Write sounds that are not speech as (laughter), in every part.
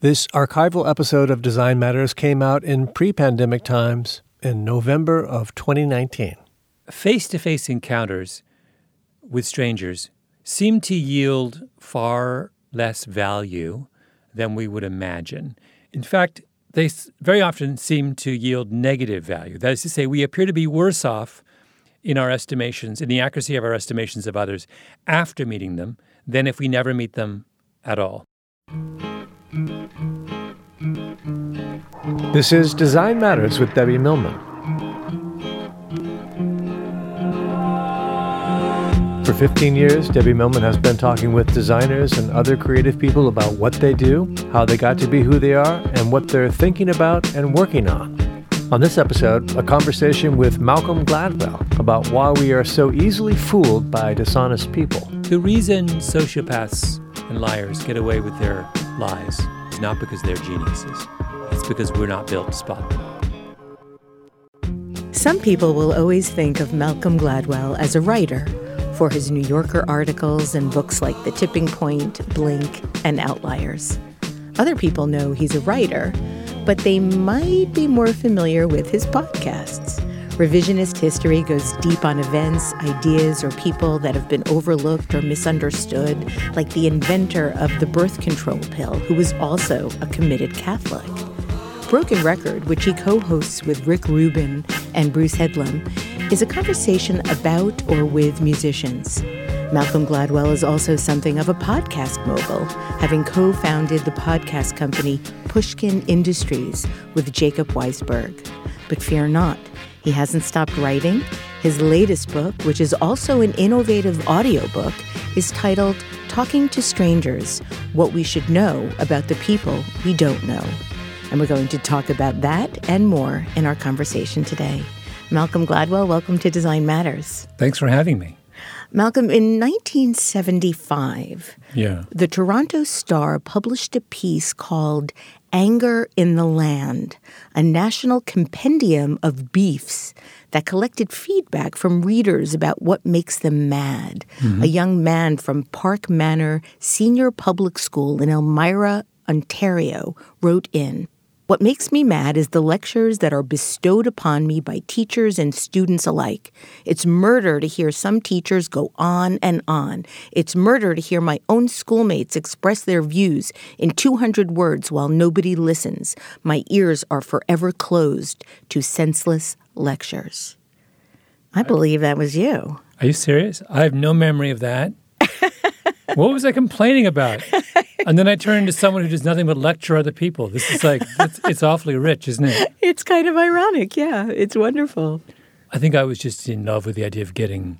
This archival episode of Design Matters came out in pre pandemic times in November of 2019. Face to face encounters with strangers seem to yield far less value than we would imagine. In fact, they very often seem to yield negative value. That is to say, we appear to be worse off in our estimations, in the accuracy of our estimations of others after meeting them than if we never meet them at all. This is Design Matters with Debbie Millman. For 15 years, Debbie Millman has been talking with designers and other creative people about what they do, how they got to be who they are, and what they're thinking about and working on. On this episode, a conversation with Malcolm Gladwell about why we are so easily fooled by dishonest people. The reason sociopaths and liars get away with their lies is not because they're geniuses, it's because we're not built to spot them. Some people will always think of Malcolm Gladwell as a writer for his New Yorker articles and books like The Tipping Point, Blink, and Outliers. Other people know he's a writer, but they might be more familiar with his podcasts. Revisionist history goes deep on events, ideas, or people that have been overlooked or misunderstood, like the inventor of the birth control pill, who was also a committed Catholic. Broken Record, which he co hosts with Rick Rubin and Bruce Headlam, is a conversation about or with musicians. Malcolm Gladwell is also something of a podcast mogul, having co founded the podcast company Pushkin Industries with Jacob Weisberg. But fear not, he hasn't stopped writing. His latest book, which is also an innovative audiobook, is titled Talking to Strangers What We Should Know About the People We Don't Know. And we're going to talk about that and more in our conversation today. Malcolm Gladwell, welcome to Design Matters. Thanks for having me. Malcolm, in 1975, Yeah. the Toronto Star published a piece called Anger in the Land, a national compendium of beefs that collected feedback from readers about what makes them mad. Mm-hmm. A young man from Park Manor Senior Public School in Elmira, Ontario, wrote in. What makes me mad is the lectures that are bestowed upon me by teachers and students alike. It's murder to hear some teachers go on and on. It's murder to hear my own schoolmates express their views in 200 words while nobody listens. My ears are forever closed to senseless lectures. I believe that was you. Are you serious? I have no memory of that. What was I complaining about? And then I turned into someone who does nothing but lecture other people. This is like, it's, it's awfully rich, isn't it? It's kind of ironic. Yeah, it's wonderful. I think I was just in love with the idea of getting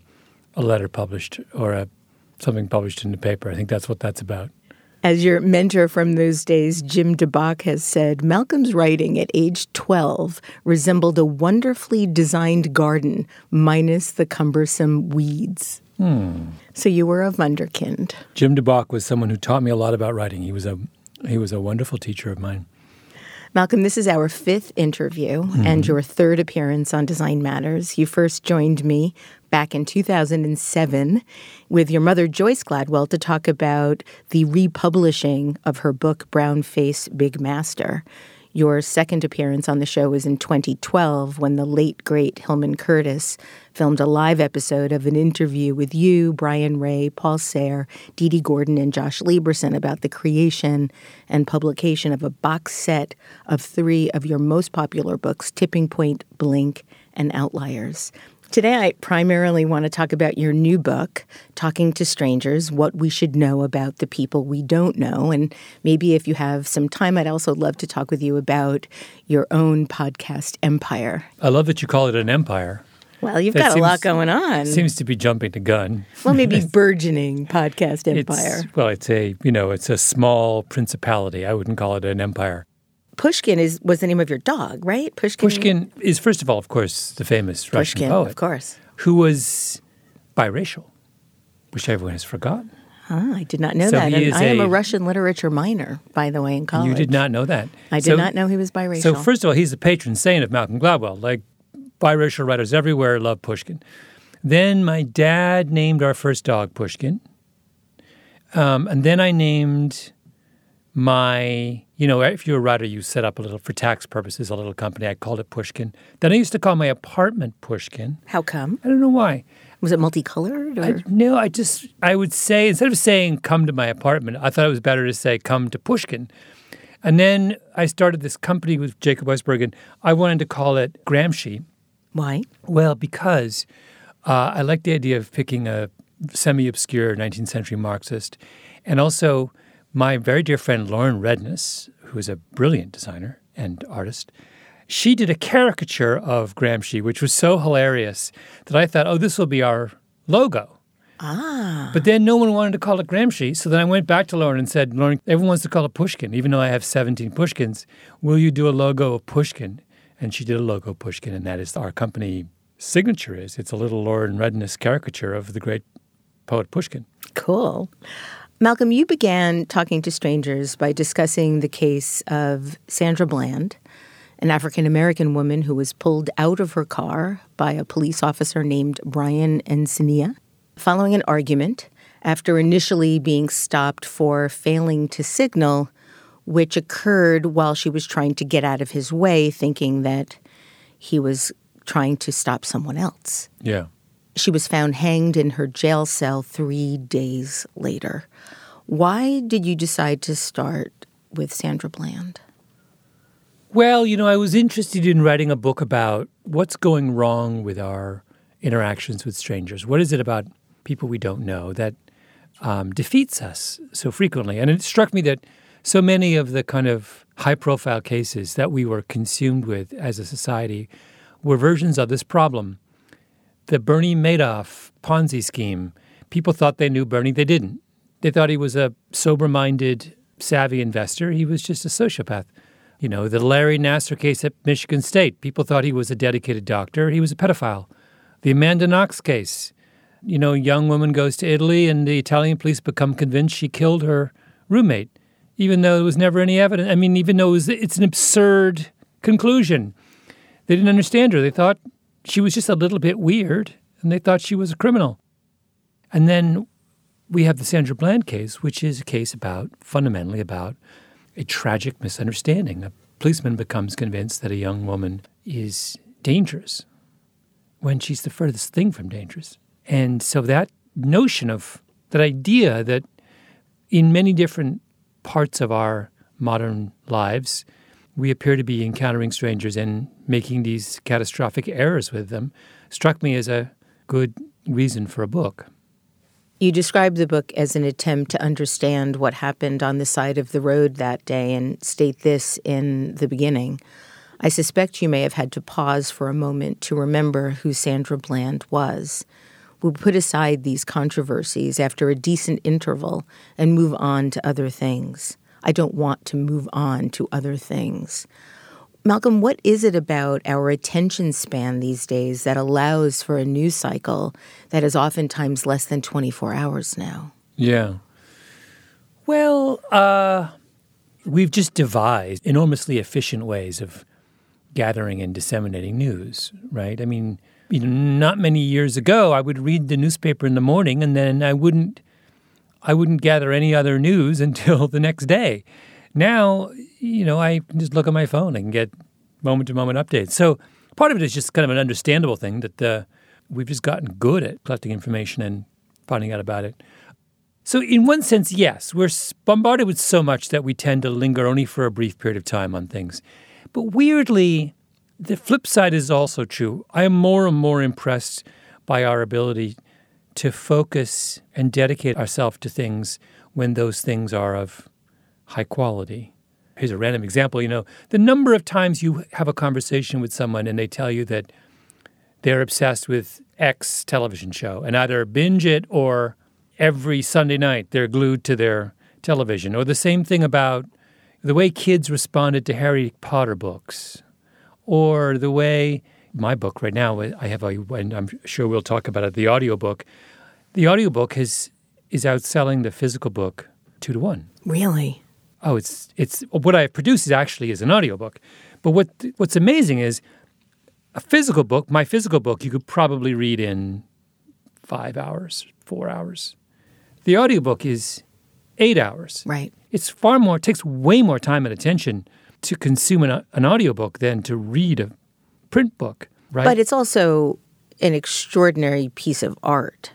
a letter published or a, something published in the paper. I think that's what that's about. As your mentor from those days, Jim DeBach, has said, Malcolm's writing at age 12 resembled a wonderfully designed garden, minus the cumbersome weeds. So you were a wunderkind. Jim DeBach was someone who taught me a lot about writing. He was a he was a wonderful teacher of mine. Malcolm, this is our fifth interview Mm-hmm. and your third appearance on Design Matters. You first joined me back in 2007 with your mother, Joyce Gladwell, to talk about the republishing of her book, Brown Face Big Master. Your second appearance on the show was in 2012 when the late, great Hillman Curtis filmed a live episode of an interview with you, Brian Rea, Paul Sahre, Dee Dee Gordon, and Josh Lieberson about the creation and publication of a box set of three of your most popular books Tipping Point, Blink, and Outliers. Today, I primarily want to talk about your new book, Talking to Strangers What We Should Know About the People We Don't Know. And maybe if you have some time, I'd also love to talk with you about your own podcast empire. I love that you call it an empire. Well, you've That got a lot going on. Seems to be jumping the gun. well, maybe (laughs) burgeoning podcast empire. It's, well, it's a you know it's a small principality. I wouldn't call it an empire. Pushkin is was the name of your dog, right? Pushkin. Pushkin is first of all, of course, the famous Russian Pushkin, poet of course. who was biracial, which everyone has forgotten. Ah, I did not know So that. And I am a a- Russian literature minor, by the way, in college. You did not know that. I did So- not know he was biracial. So first of all, he's the patron saint of Malcolm Gladwell. Like biracial writers everywhere love Pushkin. Then my dad named our first dog Pushkin, um, and then I named my. You know, if you're a writer, you set up a little for tax purposes a little company. I called it Pushkin. Then I used to call my apartment Pushkin. How come? I don't know why. Was it multicolored or? I, no, I just I would say instead of saying "come to my apartment," I thought it was better to say "come to Pushkin." And then I started this company with Jacob Weisberg, and I wanted to call it Gramsci. Why? Well, because uh, I like the idea of picking a semi-obscure 19th century Marxist, and also my very dear friend Lauren Redniss, who is a brilliant designer and artist. She did a caricature of Gramsci, which was so hilarious that I thought, oh, this will be our logo. Ah. But then no one wanted to call it Gramsci. So then I went back to Lauren and said, Lauren, everyone wants to call it Pushkin, even though I have 17 Pushkins. Will you do a logo of Pushkin? And she did a logo of Pushkin, and that is our company signature is. It's a little Lauren Redniss caricature of the great poet Pushkin. Cool. Malcolm, you began talking to strangers by discussing the case of Sandra Bland, an African American woman who was pulled out of her car by a police officer named Brian Encinia following an argument after initially being stopped for failing to signal, which occurred while she was trying to get out of his way, thinking that he was trying to stop someone else. Yeah. She was found hanged in her jail cell three days later. Why did you decide to start with Sandra Bland? Well, you know, I was interested in writing a book about what's going wrong with our interactions with strangers. What is it about people we don't know that um, defeats us so frequently? And it struck me that so many of the kind of high profile cases that we were consumed with as a society were versions of this problem. The Bernie Madoff Ponzi scheme, people thought they knew Bernie, they didn't. They thought he was a sober minded, savvy investor. He was just a sociopath. You know, the Larry Nassar case at Michigan State, people thought he was a dedicated doctor. He was a pedophile. The Amanda Knox case, you know, young woman goes to Italy and the Italian police become convinced she killed her roommate, even though there was never any evidence. I mean, even though it was, it's an absurd conclusion. They didn't understand her. They thought she was just a little bit weird and they thought she was a criminal. And then we have the Sandra Bland case, which is a case about, fundamentally, about a tragic misunderstanding. A policeman becomes convinced that a young woman is dangerous when she's the furthest thing from dangerous. And so that notion of that idea that in many different parts of our modern lives, we appear to be encountering strangers and making these catastrophic errors with them struck me as a good reason for a book. You describe the book as an attempt to understand what happened on the side of the road that day and state this in the beginning. I suspect you may have had to pause for a moment to remember who Sandra Bland was. We'll put aside these controversies after a decent interval and move on to other things. I don't want to move on to other things. Malcolm, what is it about our attention span these days that allows for a news cycle that is oftentimes less than 24 hours now? Yeah. Well, uh, we've just devised enormously efficient ways of gathering and disseminating news, right? I mean, you know, not many years ago, I would read the newspaper in the morning and then I wouldn't I wouldn't gather any other news (laughs) until the next day. Now, you know, I can just look at my phone and get moment to moment updates. So part of it is just kind of an understandable thing that uh, we've just gotten good at collecting information and finding out about it. So, in one sense, yes, we're bombarded with so much that we tend to linger only for a brief period of time on things. But weirdly, the flip side is also true. I am more and more impressed by our ability to focus and dedicate ourselves to things when those things are of high quality. Here's a random example. You know, the number of times you have a conversation with someone and they tell you that they're obsessed with X television show and either binge it or every Sunday night they're glued to their television. Or the same thing about the way kids responded to Harry Potter books, or the way my book right now, I have a, and I'm sure we'll talk about it, the audiobook. The audiobook is, is outselling the physical book two to one. Really? Oh, it's, it's what I've produced is actually is an audiobook. But what, what's amazing is a physical book, my physical book, you could probably read in five hours, four hours. The audiobook is eight hours. Right. It's far more, it takes way more time and attention to consume an, an audiobook than to read a print book, right? But it's also an extraordinary piece of art.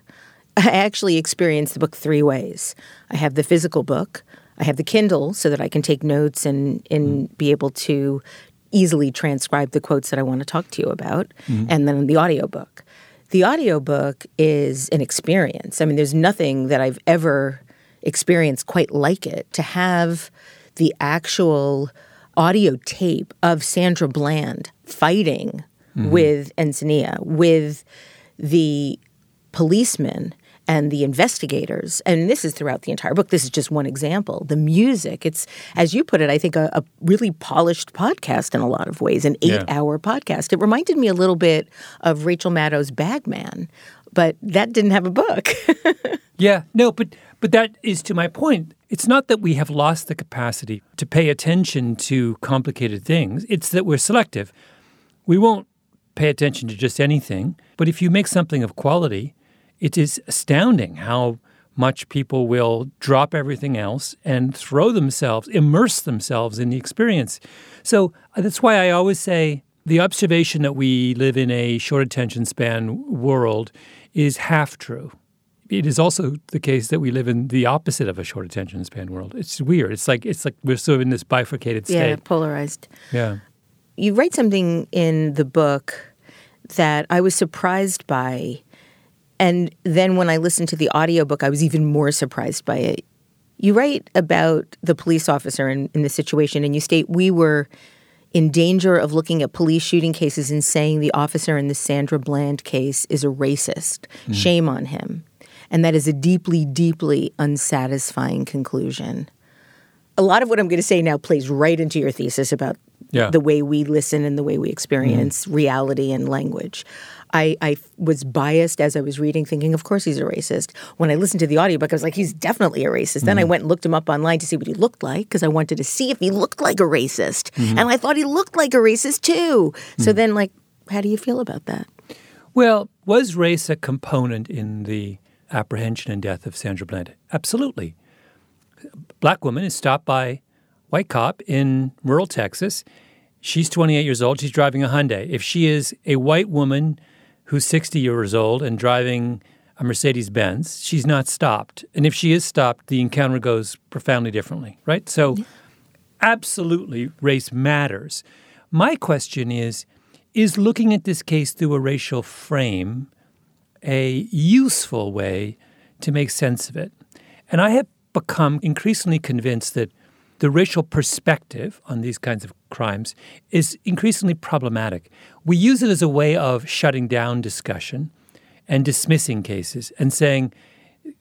I actually experience the book three ways. I have the physical book, I have the Kindle so that I can take notes and, and mm. be able to easily transcribe the quotes that I want to talk to you about, mm. and then the audiobook. The audiobook is an experience. I mean, there's nothing that I've ever experienced quite like it to have the actual audio tape of Sandra Bland fighting mm-hmm. with Encinia, with the policemen and the investigators. And this is throughout the entire book. This is just one example. The music, it's, as you put it, I think a, a really polished podcast in a lot of ways, an eight yeah. hour podcast. It reminded me a little bit of Rachel Maddow's Bagman, but that didn't have a book. (laughs) yeah, no, but but that is to my point. It's not that we have lost the capacity to pay attention to complicated things. It's that we're selective. We won't pay attention to just anything, but if you make something of quality, it is astounding how much people will drop everything else and throw themselves, immerse themselves in the experience. So uh, that's why I always say the observation that we live in a short attention span world is half true it is also the case that we live in the opposite of a short attention span world. It's weird. It's like it's like we're sort of in this bifurcated state. Yeah, polarized. Yeah. You write something in the book that I was surprised by. And then when I listened to the audiobook, I was even more surprised by it. You write about the police officer in, in the situation, and you state we were in danger of looking at police shooting cases and saying the officer in the Sandra Bland case is a racist. Mm. Shame on him. And that is a deeply, deeply unsatisfying conclusion. A lot of what I'm going to say now plays right into your thesis about yeah. the way we listen and the way we experience mm-hmm. reality and language. I, I, was biased as I was reading, thinking, of course he's a racist. When I listened to the audiobook, I was like, he's definitely a racist. Mm-hmm. Then I mm-hmm. went and looked him up online to see what he looked like because I wanted to see if he looked like a racist. Mm-hmm. And I thought he looked like a racist too. So mm. then, like, how do you feel about that? Well, was race a component in the apprehension and death of Sandra Bland? Absolutely. Black woman is stopped by white cop in rural Texas. She's 28 years old. She's driving a Hyundai. If she is a white woman who's 60 years old and driving a Mercedes Benz, she's not stopped. And if she is stopped, the encounter goes profoundly differently, right? So, absolutely, race matters. My question is is looking at this case through a racial frame a useful way to make sense of it. And I have become increasingly convinced that the racial perspective on these kinds of crimes is increasingly problematic. We use it as a way of shutting down discussion and dismissing cases and saying,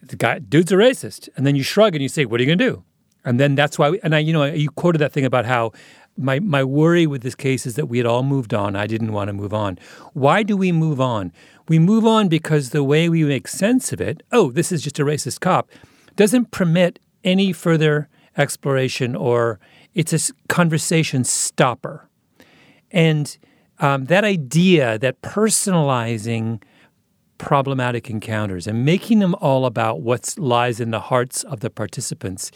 the guy, dude's a racist. And then you shrug and you say, what are you going to do? And then that's why, we, and I, you know, you quoted that thing about how my, my worry with this case is that we had all moved on. I didn't want to move on. Why do we move on? We move on because the way we make sense of it, oh, this is just a racist cop, doesn't permit any further exploration or it's a conversation stopper. And um, that idea that personalizing problematic encounters and making them all about what lies in the hearts of the participants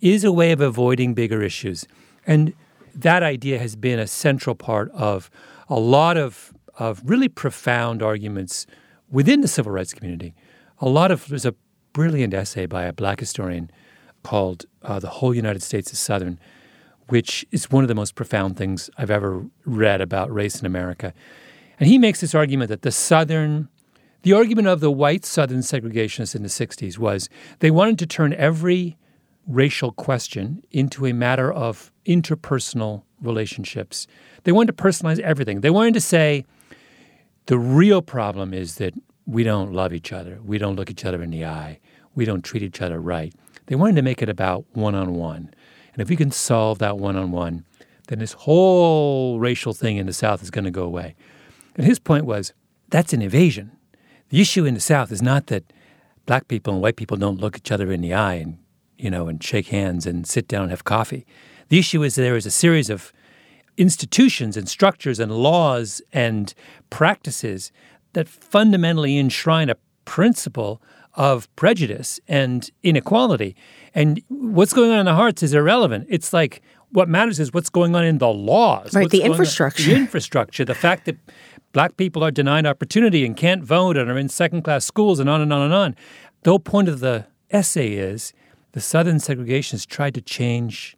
is a way of avoiding bigger issues. And that idea has been a central part of a lot of, of really profound arguments within the civil rights community. A lot of there's a brilliant essay by a black historian called uh, "The Whole United States is Southern," which is one of the most profound things I've ever read about race in America. And he makes this argument that the Southern, the argument of the white Southern segregationists in the 60s was they wanted to turn every racial question into a matter of interpersonal relationships. They wanted to personalize everything. They wanted to say the real problem is that we don't love each other. We don't look each other in the eye. We don't treat each other right. They wanted to make it about one on one. And if we can solve that one on one, then this whole racial thing in the South is going to go away. And his point was that's an evasion. The issue in the South is not that black people and white people don't look each other in the eye and, you know, and shake hands and sit down and have coffee. The issue is there is a series of institutions and structures and laws and practices that fundamentally enshrine a principle of prejudice and inequality. And what's going on in the hearts is irrelevant. It's like what matters is what's going on in the laws. Right, the infrastructure. the (laughs) infrastructure, the fact that black people are denied opportunity and can't vote and are in second class schools and on and on and on. The whole point of the essay is the Southern segregationists tried to change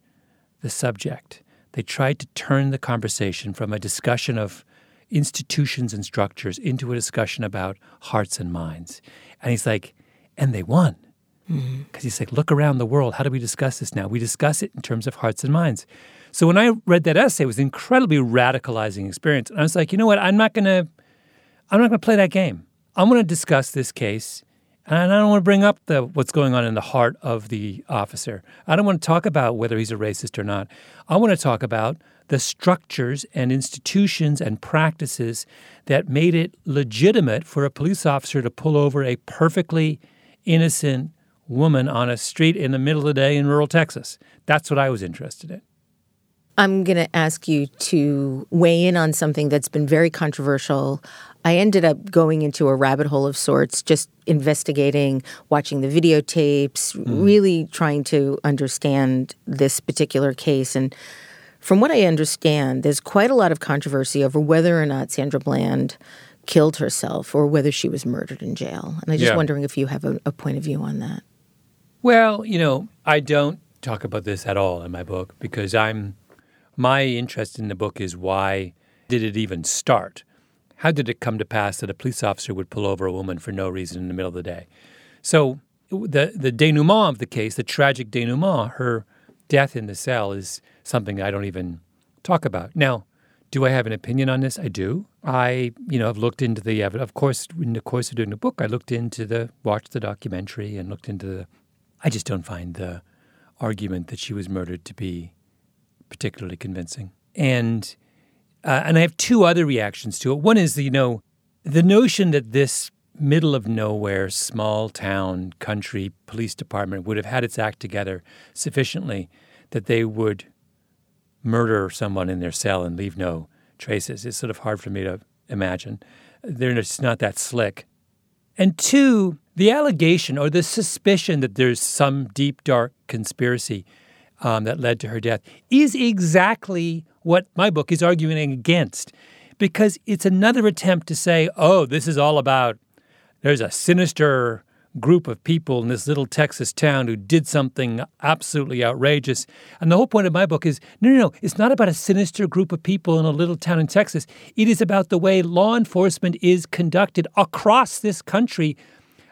the subject. They tried to turn the conversation from a discussion of institutions and structures into a discussion about hearts and minds. And he's like, and they won. Because mm-hmm. he's like, look around the world. How do we discuss this now? We discuss it in terms of hearts and minds. So when I read that essay, it was an incredibly radicalizing experience. And I was like, you know what? I'm not gonna, I'm not gonna play that game. I'm gonna discuss this case, and I don't want to bring up the what's going on in the heart of the officer. I don't want to talk about whether he's a racist or not. I want to talk about the structures and institutions and practices that made it legitimate for a police officer to pull over a perfectly innocent woman on a street in the middle of the day in rural Texas. That's what I was interested in. I'm going to ask you to weigh in on something that's been very controversial. I ended up going into a rabbit hole of sorts, just investigating, watching the videotapes, mm. really trying to understand this particular case. And from what I understand, there's quite a lot of controversy over whether or not Sandra Bland killed herself or whether she was murdered in jail. And I'm just yeah. wondering if you have a, a point of view on that. Well, you know, I don't talk about this at all in my book because I'm my interest in the book is why did it even start? How did it come to pass that a police officer would pull over a woman for no reason in the middle of the day? So the the denouement of the case, the tragic denouement, her death in the cell is something I don't even talk about. Now, do I have an opinion on this? I do. I, you know, have looked into the evidence. Of course, in the course of doing the book, I looked into the, watched the documentary and looked into the, I just don't find the argument that she was murdered to be particularly convincing. And, uh, and I have two other reactions to it. One is, you know, the notion that this middle of nowhere, small town, country police department would have had its act together sufficiently that they would murder someone in their cell and leave no traces. It's sort of hard for me to imagine. They're just not that slick. And two, the allegation or the suspicion that there's some deep, dark conspiracy um, that led to her death is exactly what my book is arguing against. Because it's another attempt to say, oh, this is all about there's a sinister group of people in this little Texas town who did something absolutely outrageous. And the whole point of my book is no, no, no, it's not about a sinister group of people in a little town in Texas. It is about the way law enforcement is conducted across this country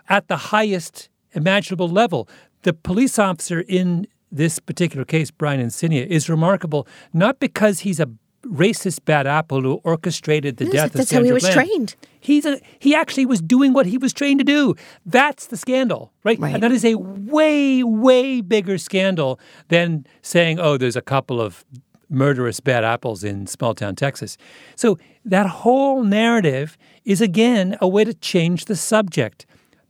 at the highest imaginable level. The police officer in this particular case, Brian Encinia, is remarkable not because he's a racist bad apple who orchestrated the yes, death of That's how he was Bland. trained. He's a, he actually was doing what he was trained to do. That's the scandal, right? right? And that is a way, way bigger scandal than saying, oh, there's a couple of murderous bad apples in small town Texas. So that whole narrative is, again, a way to change the subject.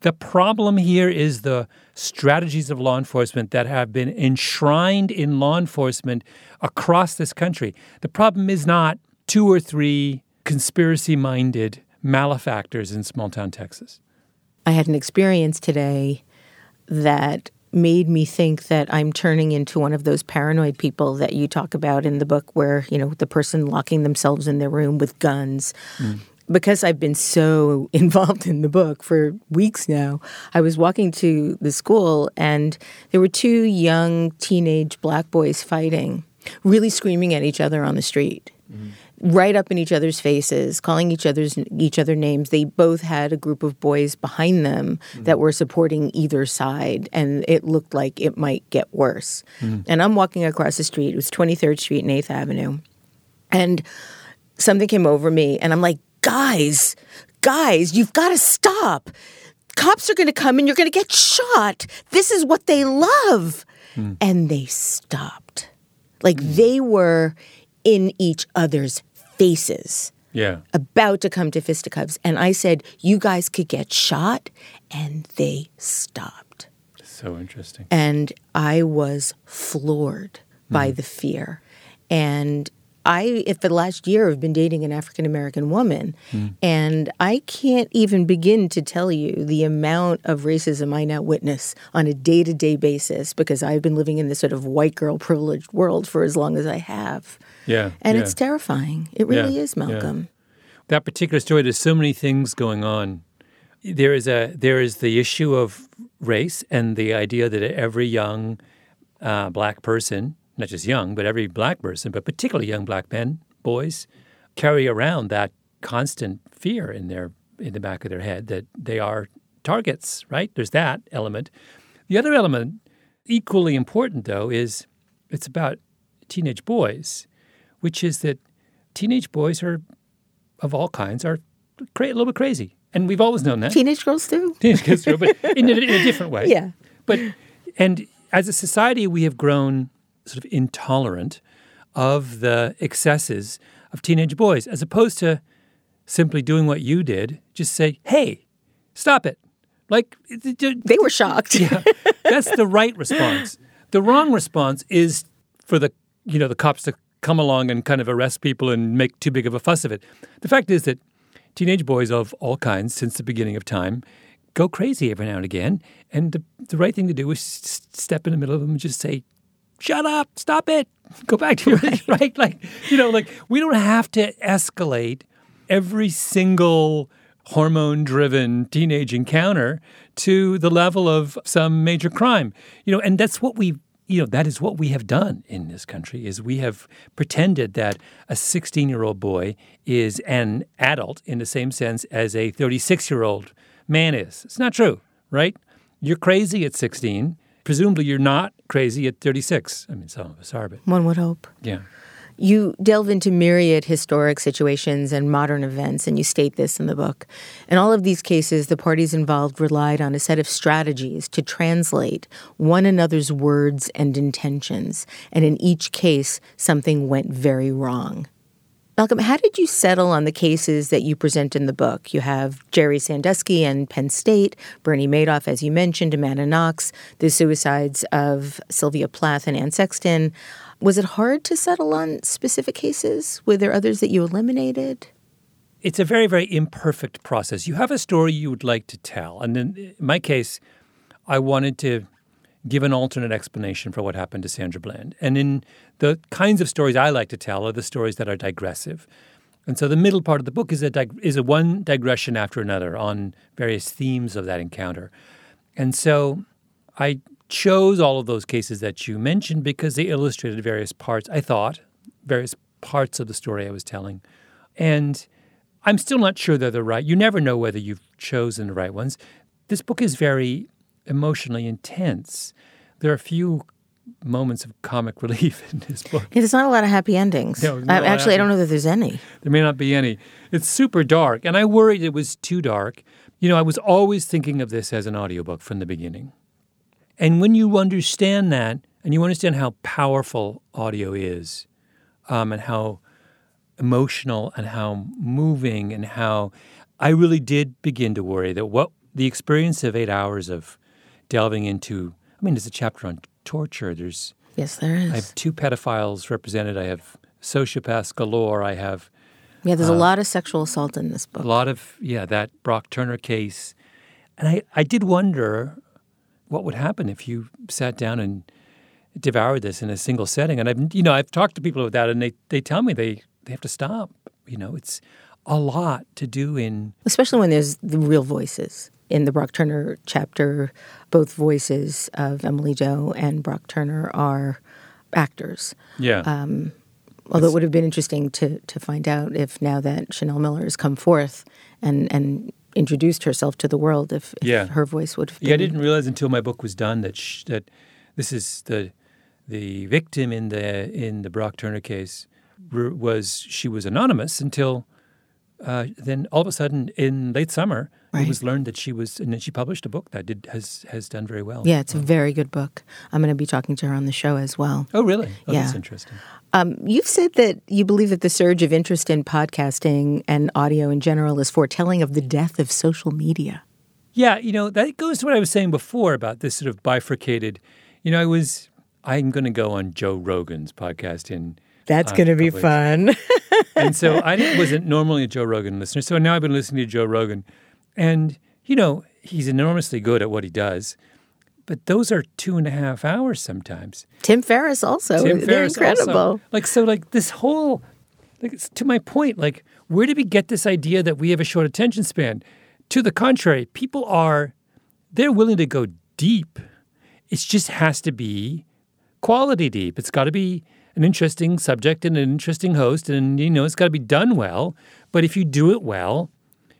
The problem here is the strategies of law enforcement that have been enshrined in law enforcement across this country. The problem is not two or three conspiracy minded malefactors in small town Texas. I had an experience today that made me think that I'm turning into one of those paranoid people that you talk about in the book where, you know, the person locking themselves in their room with guns. Mm. Because I've been so (laughs) involved in the book for weeks now, I was walking to the school and there were two young teenage black boys fighting, really screaming at each other on the street. Mm right up in each other's faces, calling each other's each other names. They both had a group of boys behind them mm-hmm. that were supporting either side, and it looked like it might get worse. Mm-hmm. And I'm walking across the street. It was 23rd Street and 8th Avenue, and something came over me, and I'm like, guys, guys, you've got to stop. Cops are going to come and you're going to get shot. This is what they love. Mm. And they stopped. Like mm. they were in each other's faces. Yeah. About to come to fisticuffs. And I said, You guys could get shot. And they stopped. So interesting. And I was floored by mm. the fear. And I, for the last year, have been dating an African American woman, mm. and I can't even begin to tell you the amount of racism I now witness on a day to day basis because I've been living in this sort of white girl privileged world for as long as I have. Yeah. And yeah. it's terrifying. It really yeah, is, Malcolm. Yeah. That particular story, there's so many things going on. There is a there is the issue of race and the idea that every young uh, black person, not just young, but every black person, but particularly young black men, boys, carry around that constant fear in their in the back of their head that they are targets, right? There's that element. The other element, equally important though, is it's about teenage boys which is that teenage boys are of all kinds are cra- a little bit crazy, and we've always known that. Teenage girls too. (laughs) Teenage girls too, but in a, in a different way. (laughs) Yeah. But and as a society, we have grown sort of intolerant of the excesses of teenage boys, as opposed to simply doing what you did. Just say, "Hey, stop it!" Like they were shocked. (laughs) yeah, that's the right response. The wrong response is for the you know the cops to come along and kind of arrest people and make too big of a fuss of it. The fact is that teenage boys of all kinds, since the beginning of time, go crazy every now and again. And the, the right thing to do is step in the middle of them and just say, shut up, stop it, go back to your right. (laughs) right. Like, you know, like we don't have to escalate every single hormone driven teenage encounter to the level of some major crime. You know, and that's what we you know that is what we have done in this country is we have pretended that a 16 year old boy is an adult in the same sense as a 36 year old man is it's not true right you're crazy at 16 presumably you're not crazy at 36 i mean some of us are but one would hope yeah you delve into myriad historic situations and modern events, and you state this in the book. In all of these cases, the parties involved relied on a set of strategies to translate one another's words and intentions, and in each case, something went very wrong. Malcolm, how did you settle on the cases that you present in the book? You have Jerry Sandusky and Penn State, Bernie Madoff, as you mentioned, Amanda Knox, the suicides of Sylvia Plath and Anne Sexton. Was it hard to settle on specific cases? Were there others that you eliminated? It's a very, very imperfect process. You have a story you would like to tell. And in my case, I wanted to give an alternate explanation for what happened to Sandra Bland. And in the kinds of stories I like to tell are the stories that are digressive. And so the middle part of the book is a dig- is a one digression after another on various themes of that encounter. And so I chose all of those cases that you mentioned because they illustrated various parts, I thought, various parts of the story I was telling. And I'm still not sure they're the right. You never know whether you've chosen the right ones. This book is very emotionally intense. There are a few moments of comic (laughs) relief in this book. There's not a lot of happy endings. No, I, actually, I don't know that there's any. There may not be any. It's super dark, and I worried it was too dark. You know, I was always thinking of this as an audiobook from the beginning. And when you understand that, and you understand how powerful audio is, um, and how emotional and how moving, and how I really did begin to worry that what the experience of eight hours of delving into. I mean, there's a chapter on torture. There's Yes, there is. I have two pedophiles represented. I have sociopaths galore. I have yeah, there's a uh, lot of sexual assault in this book. a lot of yeah that Brock Turner case, and I I did wonder what would happen if you sat down and devoured this in a single setting. And I've you know I've talked to people about that, and they they tell me they they have to stop. You know, it's a lot to do in especially when there's the real voices. In the Brock Turner chapter, both voices of Emily Doe and Brock Turner are actors. yeah um, Although it would have been interesting to to find out if now that Chanel Miller has come forth and and introduced herself to the world, if, if Yeah. her voice would have been. Yeah, I didn't realize until my book was done that sh- that this is the the victim in the in the Brock Turner case was she was anonymous until uh, then all of a sudden in late summer it was learned that she was and then she published a book that did has has done very well. Yeah, it's a very good book. I'm going to be talking to her on the show as well. Oh, really? Oh, Yeah. that's interesting. Um, you've said that you believe that the surge of interest in podcasting and audio in general is foretelling of the death of social media. Yeah, you know, that goes to what I was saying before about this sort of bifurcated. You know, I was I'm going to go on Joe Rogan's podcast in That's uh, going to be fun. (laughs) and so I wasn't normally a Joe Rogan listener. So now I've been listening to Joe Rogan, and you know he's enormously good at what he does. But those are two and a half hours sometimes. Tim Ferriss also. Tim They're Ferriss incredible. also. Like so, like this whole, like it's- to my point, like where did we get this idea that we have a short attention span? To the contrary, people are they're willing to go deep. It just has to be quality deep. It's got to be an interesting subject and an interesting host, and you know it's got to be done well. But if you do it well,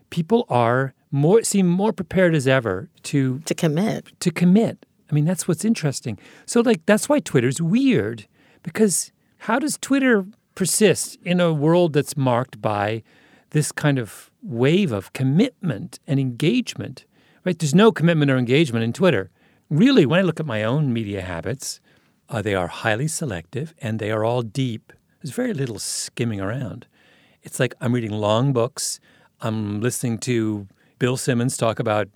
people are more seem more prepared as ever to To commit. to commit. I mean, that's what's interesting. So, like, that's why Twitter's weird because how does Twitter persist in a world that's marked by this kind of wave of commitment and engagement? Right? There's no commitment or engagement in Twitter. Really, when I look at my own media habits, uh, they are highly selective and they are all deep. There's very little skimming around. It's like I'm reading long books. I'm listening to Bill Simmons talk about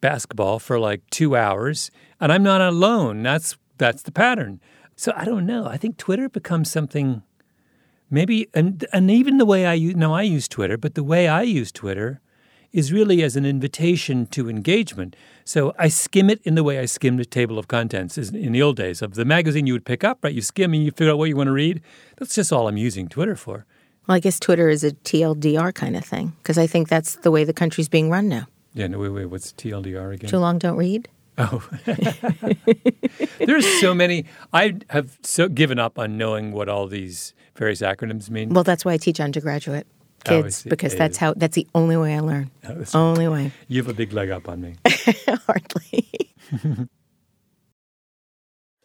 basketball for like two hours, and I'm not alone. That's that's the pattern. So I don't know. I think Twitter becomes something maybe, and and even the way I use now I use Twitter, but the way I use Twitter is really as an invitation to engagement. So I skim it in the way I skimmed a table of contents in the old days of the magazine you would pick up, right? You skim and you figure out what you want to read. That's just all I'm using Twitter for. Well, I guess Twitter is a TLDR kind of thing because I think that's the way the country's being run now. Yeah, no, wait, wait, what's TLDR again? Too long, don't read. Oh, (laughs) there's so many. I have so given up on knowing what all these various acronyms mean. Well, that's why I teach undergraduate kids see. because Yeah, that's how that's the only way I learn. Oh, (laughs) that's- Only way. you have a big leg up on me. (laughs) Hardly. (laughs)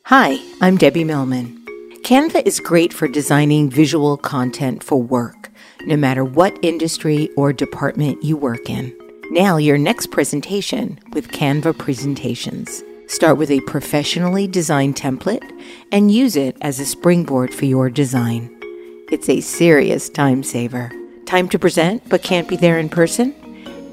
Hi, I'm Debbie Millman. Canva is great for designing visual content for work, no matter what industry or department you work in. Now, your next presentation with Canva Presentations. Start with a professionally designed template and use it as a springboard for your design. It's a serious time saver. Time to present but can't be there in person?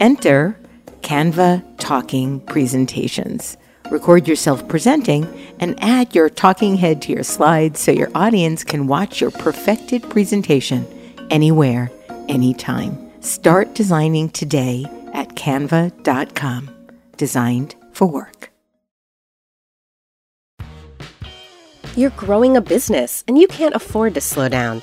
Enter Canva Talking Presentations. Record yourself presenting and add your talking head to your slides so your audience can watch your perfected presentation anywhere, anytime. Start designing today at canva.com. Designed for work. You're growing a business and you can't afford to slow down.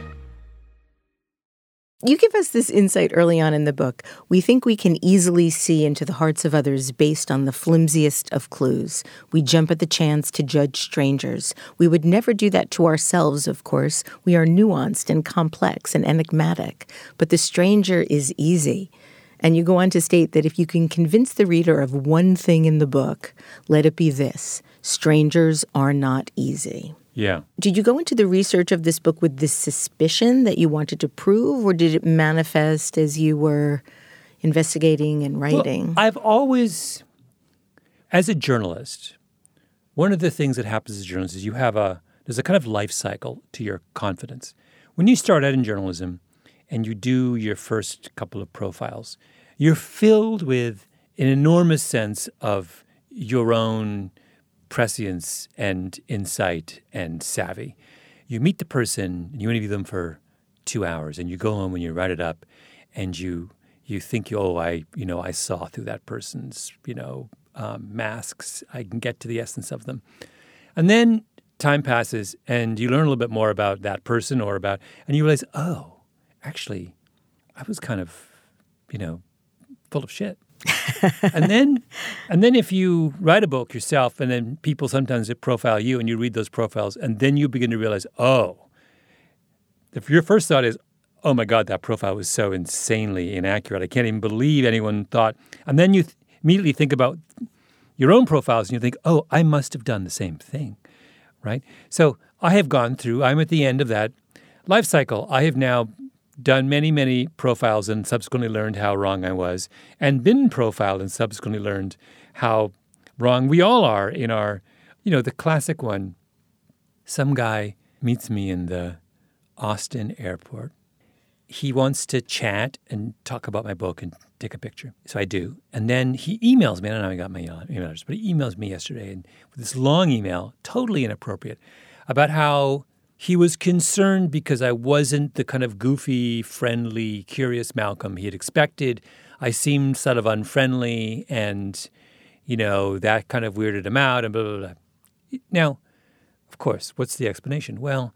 You give us this insight early on in the book. We think we can easily see into the hearts of others based on the flimsiest of clues. We jump at the chance to judge strangers. We would never do that to ourselves, of course. We are nuanced and complex and enigmatic. But the stranger is easy. And you go on to state that if you can convince the reader of one thing in the book, let it be this strangers are not easy. Yeah. Did you go into the research of this book with this suspicion that you wanted to prove, or did it manifest as you were investigating and writing? Well, I've always, as a journalist, one of the things that happens as a journalist is you have a there's a kind of life cycle to your confidence. When you start out in journalism and you do your first couple of profiles, you're filled with an enormous sense of your own prescience and insight and savvy. You meet the person and you interview them for two hours and you go home and you write it up and you you think oh I you know I saw through that person's you know um, masks. I can get to the essence of them. And then time passes and you learn a little bit more about that person or about and you realize oh actually I was kind of you know full of shit (laughs) and then and then if you write a book yourself and then people sometimes profile you and you read those profiles and then you begin to realize oh if your first thought is oh my god that profile was so insanely inaccurate. I can't even believe anyone thought. And then you th- immediately think about your own profiles and you think oh i must have done the same thing right? So i have gone through i'm at the end of that life cycle. I have now done many, many profiles and subsequently learned how wrong I was, and been profiled and subsequently learned how wrong we all are in our, you know, the classic one. Some guy meets me in the Austin airport. He wants to chat and talk about my book and take a picture. So I do. And then he emails me. I don't know how I got my email address, but he emails me yesterday and with this long email, totally inappropriate, about how he was concerned because I wasn't the kind of goofy, friendly, curious Malcolm he had expected. I seemed sort of unfriendly, and you know that kind of weirded him out. And blah blah blah. Now, of course, what's the explanation? Well,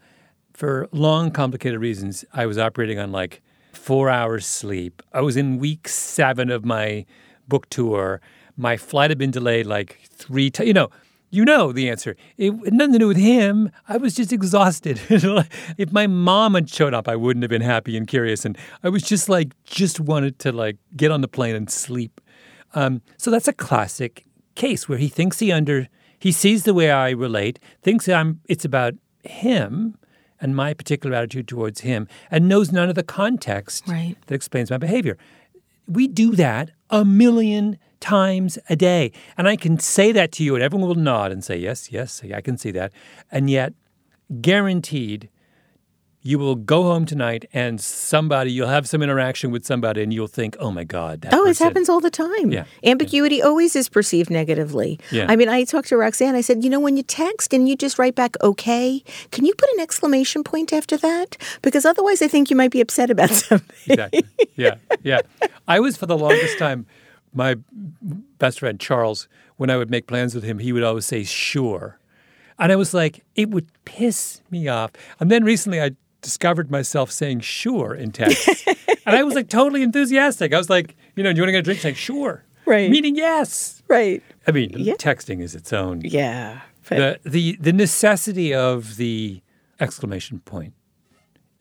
for long, complicated reasons, I was operating on like four hours sleep. I was in week seven of my book tour. My flight had been delayed like three times. You know, you know the answer. It had nothing to do with him. I was just exhausted. (laughs) if my mom had showed up, I wouldn't have been happy and curious. And I was just like, just wanted to like get on the plane and sleep. Um, so that's a classic case where he thinks he under he sees the way I relate, thinks I'm it's about him and my particular attitude towards him, and knows none of the context right. that explains my behavior. We do that a million times a day. And I can say that to you, and everyone will nod and say, Yes, yes, I can see that. And yet, guaranteed, you will go home tonight and somebody, you'll have some interaction with somebody and you'll think, oh my God. That oh, person. it happens all the time. Yeah. Ambiguity yeah. always is perceived negatively. Yeah. I mean, I talked to Roxanne. I said, you know, when you text and you just write back, okay, can you put an exclamation point after that? Because otherwise I think you might be upset about (laughs) something. exactly. Yeah. Yeah. I was for the longest time my best friend Charles, when I would make plans with him, he would always say sure. And I was like, it would piss me off. And then recently I discovered myself saying sure in text. and I was like totally enthusiastic. I was like, you know, do you want to get a drink? She's like, sure. Right. Meaning yes. Right. I mean, Yeah. texting is its own. Yeah. The, the, the necessity of the exclamation point.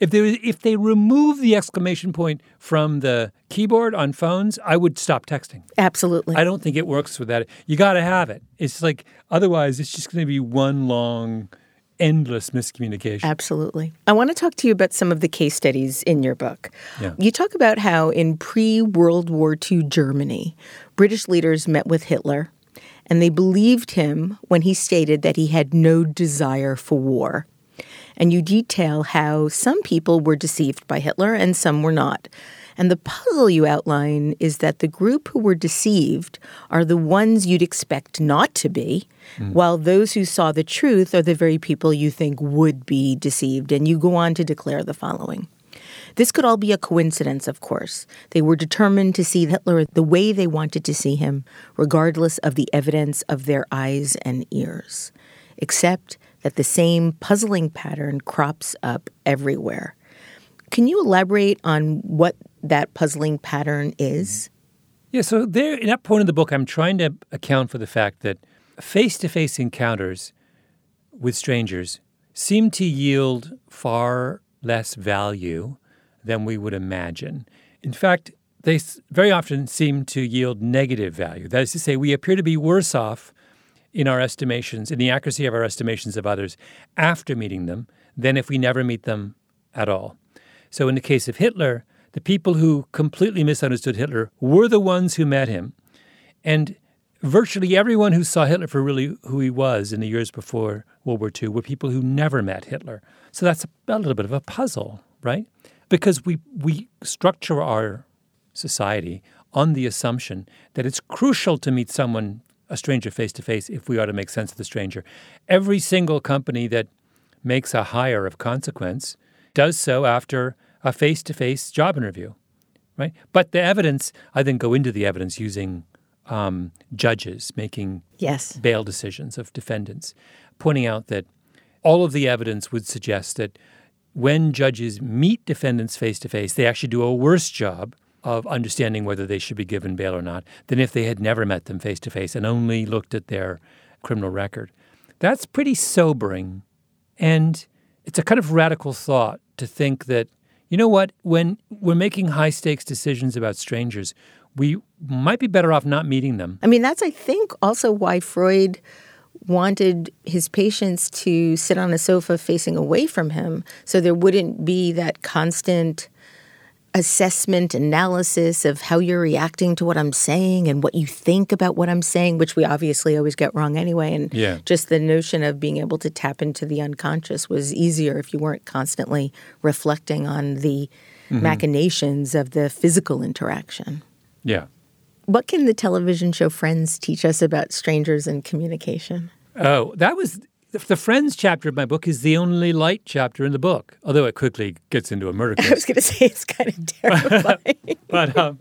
If they, if they remove the exclamation point from the keyboard on phones, I would stop texting. Absolutely. I don't think it works with that. You got to have it. It's like otherwise, it's just going to be one long, endless miscommunication. Absolutely. I want to talk to you about some of the case studies in your book. Yeah. You talk about how in pre World War II Germany, British leaders met with Hitler and they believed him when he stated that he had no desire for war. And you detail how some people were deceived by Hitler and some were not. And the puzzle you outline is that the group who were deceived are the ones you'd expect not to be, hmm. while those who saw the truth are the very people you think would be deceived. And you go on to declare the following. This could all be a coincidence, of course. They were determined to see Hitler the way they wanted to see him, regardless of the evidence of their eyes and ears. Except that the same puzzling pattern crops up everywhere. Can you elaborate on what that puzzling pattern is? Yeah, so there, in that point of the book, I'm trying to account for the fact that face to face encounters with strangers seem to yield far less value than we would imagine. In fact, they very often seem to yield negative value. That is to say, we appear to be worse off in our estimations, in the accuracy of our estimations of others after meeting them than if we never meet them at all. So, in the case of Hitler, the people who completely misunderstood Hitler were the ones who met him. And virtually everyone who saw Hitler for really who he was in the years before World War II were people who never met Hitler. So that's a little bit of a puzzle, right? Because we, we structure our society on the assumption that it's crucial to meet someone, a stranger, face to face if we are to make sense of the stranger. Every single company that makes a hire of consequence does so after a face to face job interview, right? But the evidence, I then go into the evidence using um, judges making yes. bail decisions of defendants, pointing out that all of the evidence would suggest that when judges meet defendants face to face, they actually do a worse job of understanding whether they should be given bail or not than if they had never met them face to face and only looked at their criminal record. That's pretty sobering. And it's a kind of radical thought to think that, you know what, when we're making high stakes decisions about strangers, we might be better off not meeting them. I mean, that's, I think, also why Freud wanted his patients to sit on a sofa facing away from him so there wouldn't be that constant assessment analysis of how you're reacting to what I'm saying and what you think about what I'm saying, which we obviously always get wrong anyway. And yeah. just the notion of being able to tap into the unconscious was easier if you weren't constantly reflecting on the mm-hmm. machinations of the physical interaction. Yeah. What can the television show Friends teach us about strangers and communication? Oh, that was the Friends chapter of my book is the only light chapter in the book, although it quickly gets into a murder case. (laughs) I was going to say it's kind of (laughs) terrifying. but um,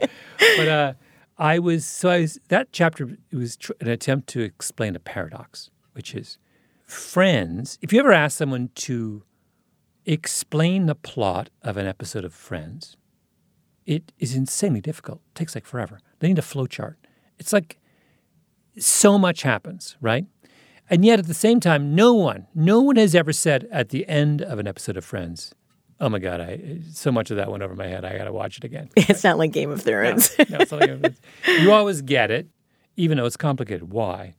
but uh, I was so I was that chapter was tr- an attempt to explain a paradox, which is Friends. If you ever ask someone to explain the plot of an episode of Friends, it is insanely difficult. It takes like forever. They need a flow chart. It's like so much happens, right? And yet at the same time, no one, no one has ever said at the end of an episode of Friends, oh my God, I so much of that went over my head. I got to watch it again. (laughs) It's not like Game of Thrones. no, no, it's not like Game of Thrones. You always get it, even though it's complicated. Why?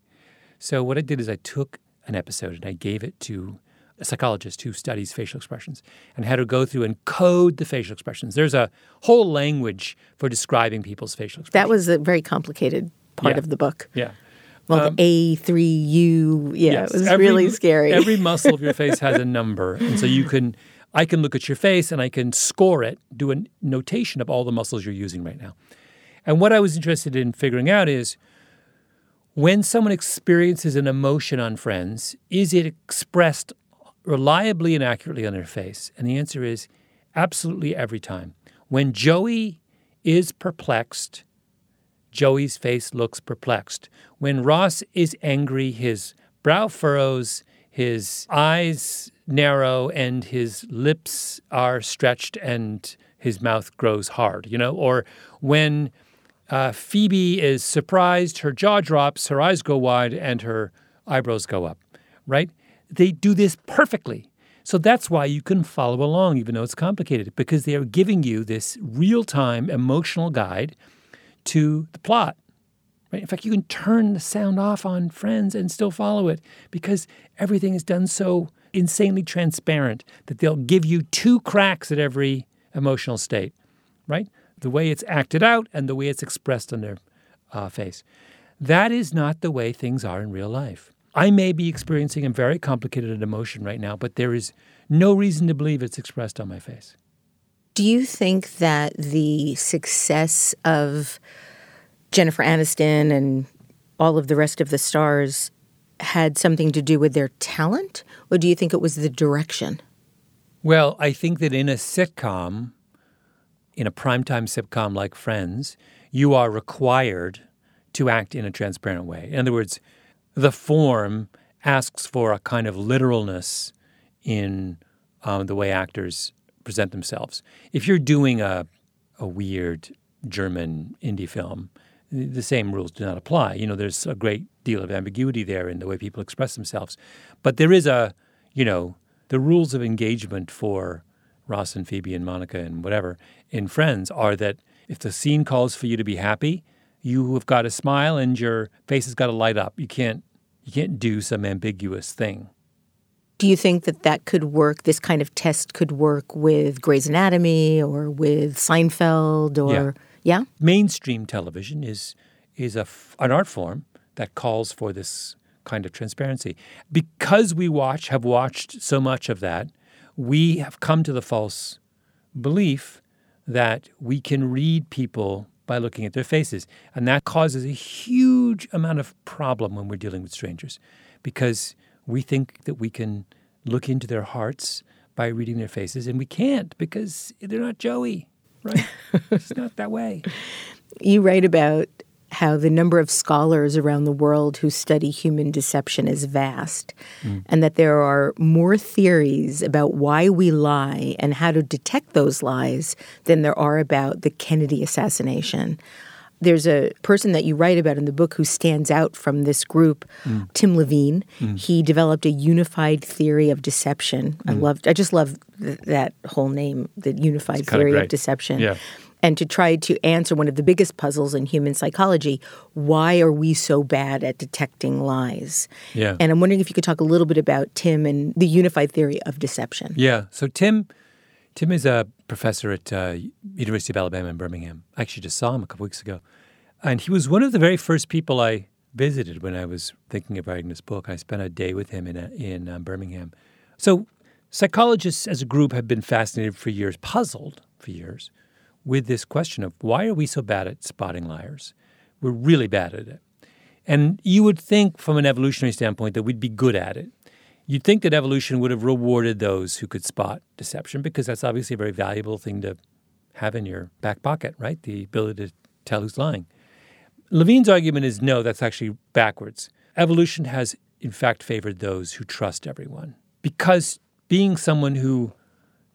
So what I did is I took an episode and I gave it to a psychologist who studies facial expressions and had her go through and code the facial expressions. There's a whole language for describing people's facial expressions. That was a very complicated part yeah. of the book. Yeah. Well, um, the A3U, yeah, yes, it was every, really scary. every (laughs) muscle of your face has a number. And so you can, I can look at your face and I can score it, do a notation of all the muscles you're using right now. And what I was interested in figuring out is when someone experiences an emotion on friends, is it expressed reliably and accurately on their face? And the answer is absolutely every time. When Joey is perplexed, Joey's face looks perplexed. When Ross is angry, his brow furrows, his eyes narrow, and his lips are stretched and his mouth grows hard, you know? Or when uh, Phoebe is surprised, her jaw drops, her eyes go wide, and her eyebrows go up, right? They do this perfectly. So that's why you can follow along, even though it's complicated, because they are giving you this real time emotional guide to the plot. Right? In fact, you can turn the sound off on Friends and still follow it because everything is done so insanely transparent that they'll give you two cracks at every emotional state, right? The way it's acted out and the way it's expressed on their uh, face. That is not the way things are in real life. I may be experiencing a very complicated emotion right now, but there is no reason to believe it's expressed on my face. Do you think that the success of Jennifer Aniston and all of the rest of the stars had something to do with their talent, or do you think it was the direction? Well, I think that in a sitcom, in a primetime sitcom like Friends, you are required to act in a transparent way. In other words, the form asks for a kind of literalness in um, the way actors present themselves. If you're doing a, a weird German indie film, the same rules do not apply. You know, there's a great deal of ambiguity there in the way people express themselves. But there is a, you know, the rules of engagement for Ross and Phoebe and Monica and whatever in Friends are that If the scene calls for you to be happy, you have got to smile and your face has got to light up. You can't you can't do some ambiguous thing. Do you think that that could work? This kind of test could work with Grey's Anatomy or with Seinfeld or yeah? yeah? Mainstream television is is a, an art form that calls for this kind of transparency. Because we watch have watched so much of that, we have come to the false belief that we can read people by looking at their faces. And that causes a huge amount of problem when we're dealing with strangers because we think that we can look into their hearts by reading their faces, and we can't because they're not Joey, right? (laughs) it's not that way. You write about how the number of scholars around the world who study human deception is vast, mm. and that there are more theories about why we lie and how to detect those lies than there are about the Kennedy assassination. There's a person that you write about in the book who stands out from this group, mm. Tim Levine. Mm. He developed a unified theory of deception. I mm. loved. I just love th- that whole name, the unified theory of deception. Yeah and to try to answer one of the biggest puzzles in human psychology why are we so bad at detecting lies? Yeah. And I'm wondering if you could talk a little bit about Tim and the unified theory of deception. Yeah. So, Tim. Tim is a professor at uh, University of Alabama in Birmingham. I actually just saw him a couple weeks ago, and he was one of the very first people I visited when I was thinking of writing this book. I spent a day with him in a, in um, Birmingham. So psychologists as a group have been fascinated for years, puzzled for years with this question of why are we so bad at spotting liars? We're really bad at it. And you would think, from an evolutionary standpoint, that we'd be good at it. You'd think that evolution would have rewarded those who could spot deception because that's obviously a very valuable thing to have in your back pocket, right? The ability to tell who's lying. Levine's argument is no, that's actually backwards. Evolution has, in fact, favored those who trust everyone because being someone who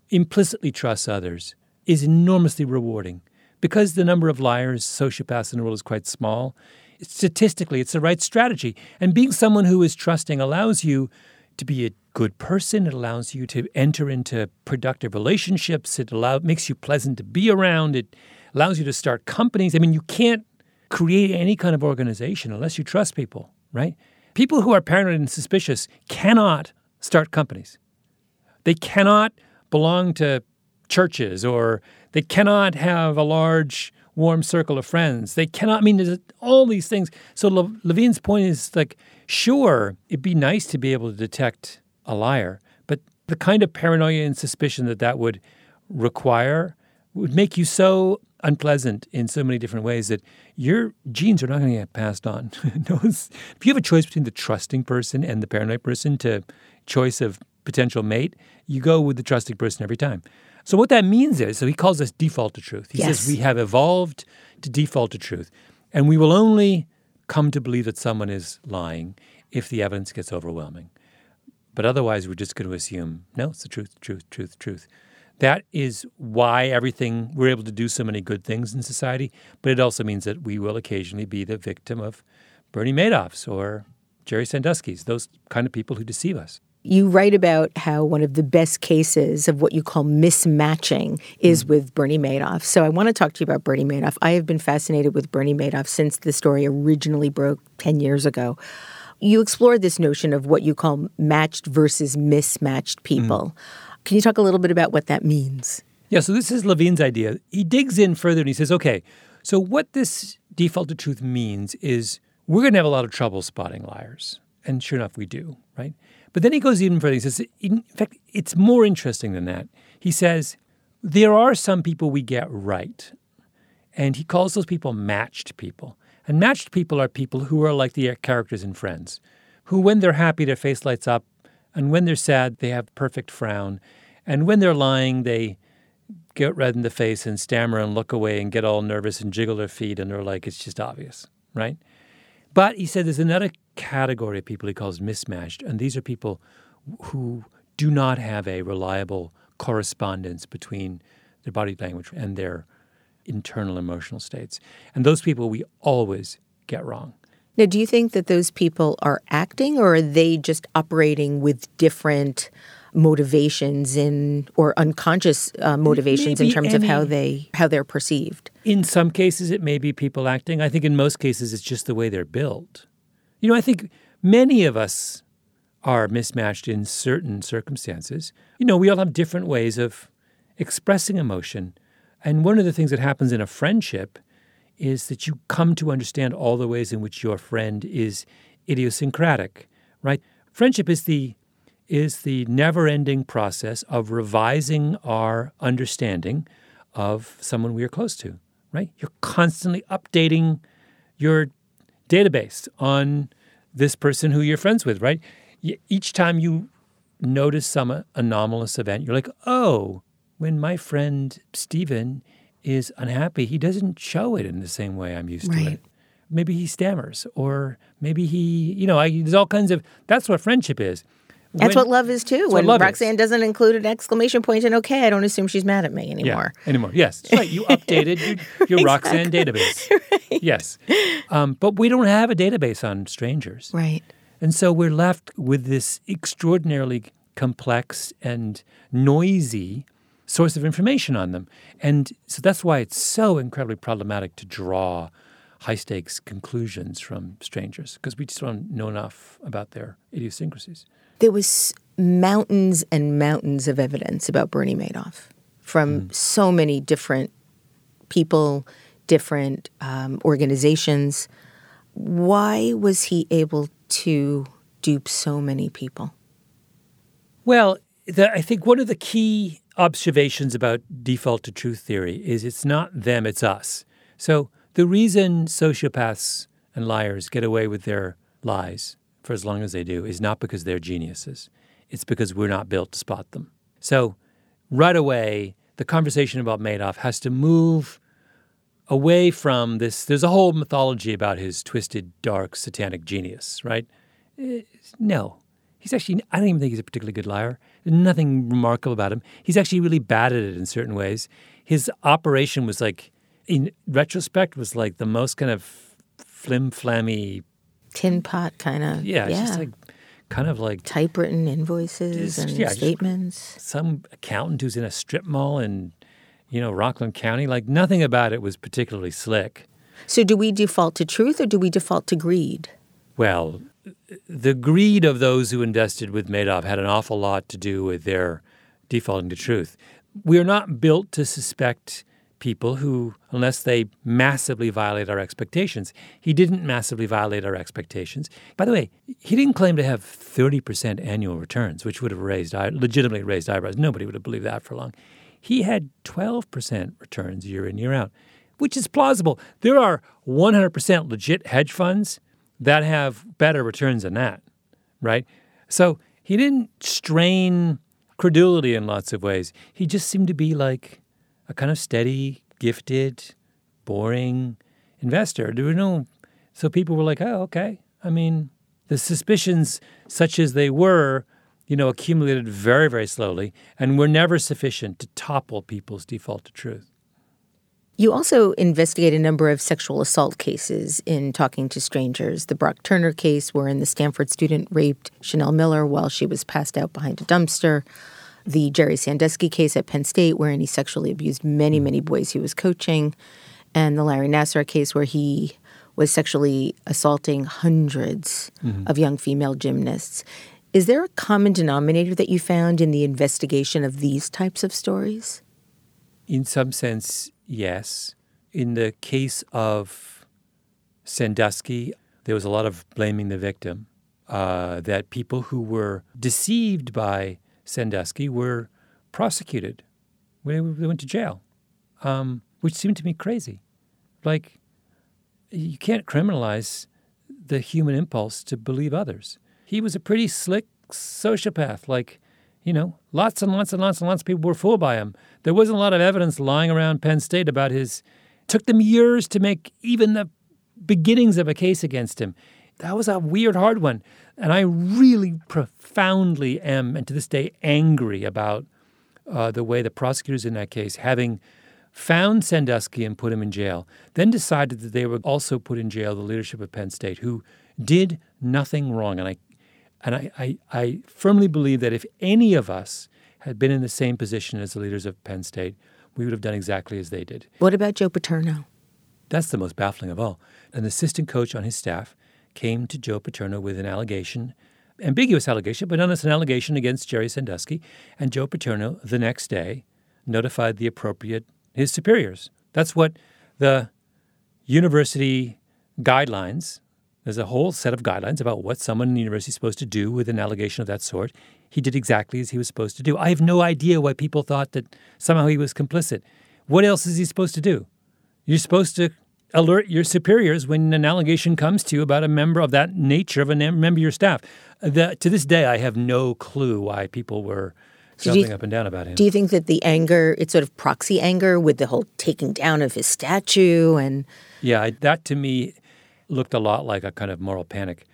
implicitly trusts others is enormously rewarding. Because the number of liars, sociopaths in the world is quite small, statistically, it's the right strategy. And being someone who is trusting allows you to be a good person. It allows you to enter into productive relationships. It allow, makes you pleasant to be around. It allows you to start companies. I mean, you can't create any kind of organization unless you trust people, right? People who are paranoid and suspicious cannot start companies. They cannot belong to churches or they cannot have a large warm circle of friends. They cannot I mean there's all these things. So Le- Levine's point is like sure, it'd be nice to be able to detect a liar, but the kind of paranoia and suspicion that that would require would make you so unpleasant in so many different ways that your genes are not going to get passed on. (laughs) if you have a choice between the trusting person and the paranoid person to choice of potential mate, you go with the trusting person every time. So what that means is, so he calls this default to truth. He yes. says we have evolved to default to truth, and we will only come to believe that someone is lying if the evidence gets overwhelming. But otherwise, we're just going to assume no, it's the truth, truth, truth, truth. That is why everything we're able to do so many good things in society. But it also means that we will occasionally be the victim of Bernie Madoffs or Jerry Sandusky's, those kind of people who deceive us. You write about how one of the best cases of what you call mismatching is mm. with Bernie Madoff. So I want to talk to you about Bernie Madoff. I have been fascinated with Bernie Madoff since the story originally broke 10 years ago. You explored this notion of what you call matched versus mismatched people. Mm. Can you talk a little bit about what that means? Yeah, so this is Levine's idea. He digs in further and he says, okay, so what this default to truth means is we're going to have a lot of trouble spotting liars. And sure enough, we do, right? But then he goes even further. He says, in fact, it's more interesting than that. He says, there are some people we get right. And he calls those people matched people. And matched people are people who are like the characters in Friends, who, when they're happy, their face lights up. And when they're sad, they have perfect frown. And when they're lying, they get red in the face and stammer and look away and get all nervous and jiggle their feet. And they're like, it's just obvious, right? But he said there's another category of people he calls mismatched, and these are people who do not have a reliable correspondence between their body language and their internal emotional states. And those people we always get wrong. Now, do you think that those people are acting or are they just operating with different motivations in or unconscious uh, motivations in terms of how they how they're perceived. In some cases, it may be people acting. I think in most cases, it's just the way they're built. You know, I think many of us are mismatched in certain circumstances. You know, we all have different ways of expressing emotion. And one of the things that happens in a friendship is that you come to understand all the ways in which your friend is idiosyncratic, right? Friendship is the is the never-ending process of revising our understanding of someone we are close to, right? You're constantly updating your database on this person who you're friends with, right? Each time you notice some anomalous event, you're like, oh, when my friend Steven is unhappy, he doesn't show it in the same way I'm used to it. Maybe he stammers, or maybe he, you know, I, there's all kinds of, that's what friendship is. That's When- what love is too. When love is. Roxanne doesn't include an exclamation point and okay, I don't assume she's mad at me anymore. Yeah, anymore. Yes, that's right. You (laughs) updated your, your Roxanne database. (laughs) Yes, um, but we don't have a database on strangers, Right. and so we're left with this extraordinarily complex and noisy source of information on them, and so that's why it's so incredibly problematic to draw high stakes conclusions from strangers because we just don't know enough about their idiosyncrasies. There was mountains and mountains of evidence about Bernie Madoff from so many different people, different um, organizations. Why was he able to dupe so many people? Well, the, I think one of the key observations about default to truth theory is it's not them, it's us. So the reason sociopaths and liars get away with their lies for as long as they do is not because they're geniuses. It's because we're not built to spot them. So right away, the conversation about Madoff has to move away from this. There's a whole mythology about his twisted, dark, satanic genius, right? Eh, No. He's actually, I don't even think he's a particularly good liar. There's nothing remarkable about him. He's actually really bad at it in certain ways. His operation was like, in retrospect, was like the most kind of flim flammy, Tin pot kind of. yeah, it's just like kind of like typewritten invoices Just- and yeah, statements. some accountant who's in a strip mall in, you know, Rockland County. Like nothing about it was particularly slick. So, do we default to truth or do we default to greed? Well, the greed of those who invested with Madoff had an awful lot to do with their defaulting to truth. We are not built to suspect people who, unless they massively violate our expectations. He didn't massively violate our expectations. By the way, he didn't claim to have 30% annual returns, which would have raised, legitimately raised eyebrows. Nobody would have believed that for long. He had 12% returns year in, year out, which is plausible. There are 100% legit hedge funds that have better returns than that, right? So he didn't strain credulity in lots of ways. He just seemed to be like a kind of steady, gifted, boring investor. There were no, so people were like, oh, okay. I mean, the suspicions, such as they were, you know, accumulated very, very slowly and were never sufficient to topple people's default to truth. You also investigate a number of sexual assault cases in Talking to Strangers. The Brock Turner case, wherein the Stanford student raped Chanel Miller while she was passed out behind a dumpster. The Jerry Sandusky case at Penn State, wherein he sexually abused many, many boys he was coaching. And the Larry Nassar case, where he was sexually assaulting 100s of young female gymnasts. Is there a common denominator that you found in the investigation of these types of stories? In some sense, yes. In the case of Sandusky, there was a lot of blaming the victim. Uh, that people who were deceived by Sandusky were prosecuted. They, went to jail, um, which seemed to me crazy. Like, you can't criminalize the human impulse to believe others. He was a pretty slick sociopath. Like, you know, lots and lots and lots and lots of people were fooled by him. There wasn't a lot of evidence lying around Penn State about his. Took them years to make even the beginnings of a case against him. That was a weird, hard one. And I really profoundly am, and to this day, angry about uh, the way the prosecutors in that case, having found Sandusky and put him in jail, then decided that they would also put in jail the leadership of Penn State, who did nothing wrong. And I, And I, I, I firmly believe that if any of us had been in the same position as the leaders of Penn State, we would have done exactly as they did. What about Joe Paterno? That's the most baffling of all. An assistant coach on his staff came to Joe Paterno with an allegation, ambiguous allegation, but nonetheless an allegation against Jerry Sandusky. And Joe Paterno, the next day, notified the appropriate his superiors. That's what the university guidelines. There's a whole set of guidelines about what someone in the university is supposed to do with an allegation of that sort. He did exactly as he was supposed to do. I have no idea why people thought that somehow he was complicit. What else is he supposed to do? You're supposed to alert your superiors when an allegation comes to you about a member of that nature of a member of your staff. The, to this day, I have no clue why people were So do you- jumping up and down about him. Do you think that the anger, it's sort of proxy anger with the whole taking down of his statue and Yeah, that to me looked a lot like a kind of moral panic.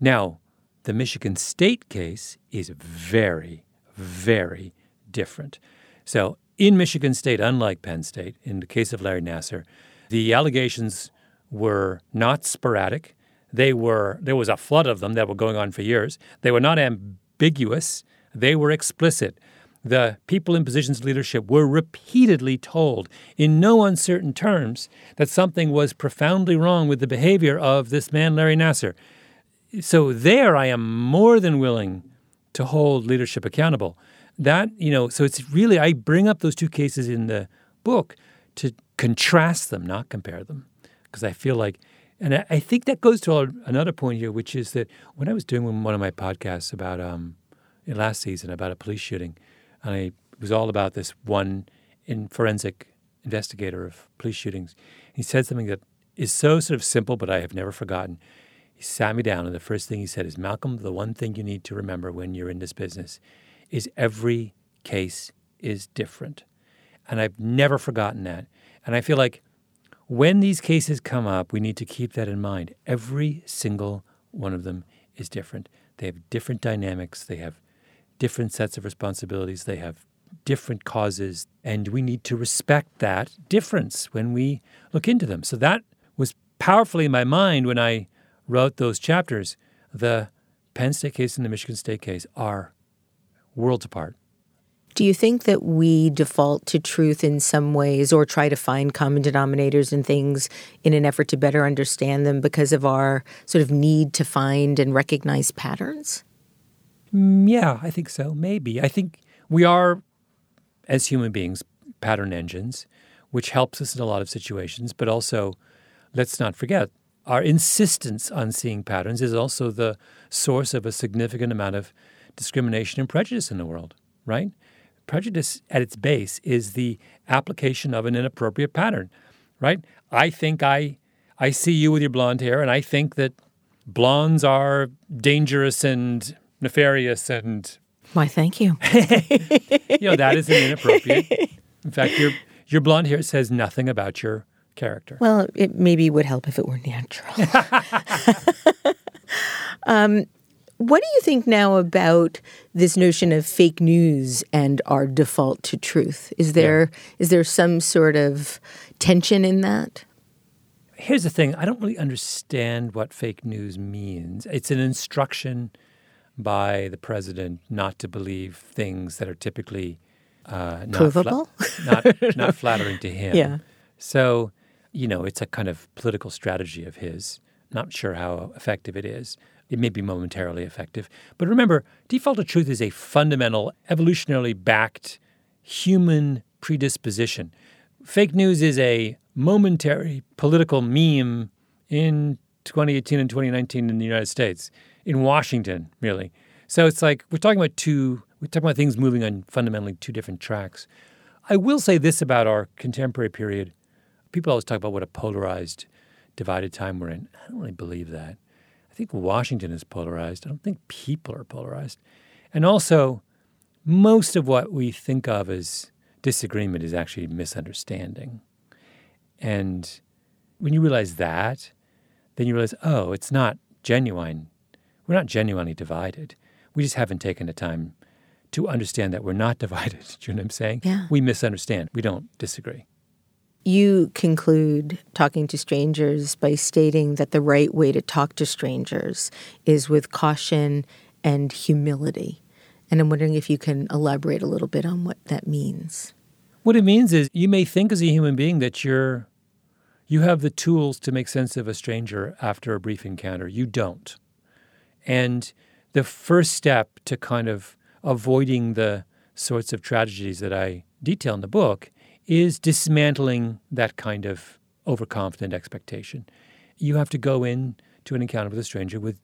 Now, the Michigan State case is very, very different. So, in Michigan State, unlike Penn State, in the case of Larry Nassar, the allegations were not sporadic. They were there was a flood of them that were going on for years. They were not ambiguous. They were explicit. The people in positions of leadership were repeatedly told in no uncertain terms that something was profoundly wrong with the behavior of this man, Larry Nassar. So there I am more than willing to hold leadership accountable. That, you know, so it's really, I bring up those two cases in the book to contrast them, not compare them. Because I feel like, and I, I think that goes to a- another point here, which is that when I was doing one of my podcasts about, um, in last season, about a police shooting, and I, it was all about this one in forensic investigator of police shootings. He said something that is so sort of simple, but I have never forgotten. He sat me down, and the first thing he said is, Malcolm, the one thing you need to remember when you're in this business is every case is different. And I've never forgotten that. And I feel like when these cases come up, we need to keep that in mind. Every single one of them is different. They have different dynamics, they have different sets of responsibilities, they have different causes, and we need to respect that difference when we look into them. So that was powerfully in my mind when I wrote those chapters. The Penn State case and the Michigan State case are worlds apart. Do you think that we default to truth in some ways or try to find common denominators in things in an effort to better understand them because of our sort of need to find and recognize patterns? Mm, Yeah, I think so. Maybe. I think we are, as human beings, pattern engines, which helps us in a lot of situations. But also, let's not forget, our insistence on seeing patterns is also the source of a significant amount of discrimination and prejudice in the world, right? Prejudice at its base is the application of an inappropriate pattern, right? I think I, I see you with your blonde hair, and I think that blondes are dangerous and nefarious and Why, thank you. (laughs) you know that is an inappropriate. In fact, your your blonde hair says nothing about your character. Well, it maybe would help if it were natural. (laughs) um, what do you think now about this notion of fake news and our default to truth? Is there is there some sort of tension in that? Here's the thing: I don't really understand what fake news means. It's an instruction by the president not to believe things that are typically uh, not fla- not (laughs) not flattering to him. Yeah. So, you know, it's a kind of political strategy of his. Not sure how effective it is. It may be momentarily effective. But remember, default to truth is a fundamental, evolutionarily backed human predisposition. Fake news is a momentary political meme in 2018 and 2019 in the United States, in Washington, really. So it's like we're talking about two, we're talking about things moving on fundamentally two different tracks. I will say this about our contemporary period. People always talk about what a polarized, divided time we're in. I don't really believe that. I think Washington is polarized. I don't think people are polarized. And also, most of what we think of as disagreement is actually misunderstanding. And when you realize that, then you realize, oh, it's not genuine. We're not genuinely divided. We just haven't taken the time to understand that we're not (laughs) divided. Do you know what I'm saying? Yeah. We misunderstand. We don't disagree. You conclude talking to strangers by stating that the right way to talk to strangers is with caution and humility. And I'm wondering if you can elaborate a little bit on what that means. What it means is you may think as a human being that you're you have the tools to make sense of a stranger after a brief encounter. You don't. And the first step to kind of avoiding the sorts of tragedies that I detail in the book is dismantling that kind of overconfident expectation. You have to go in to an encounter with a stranger with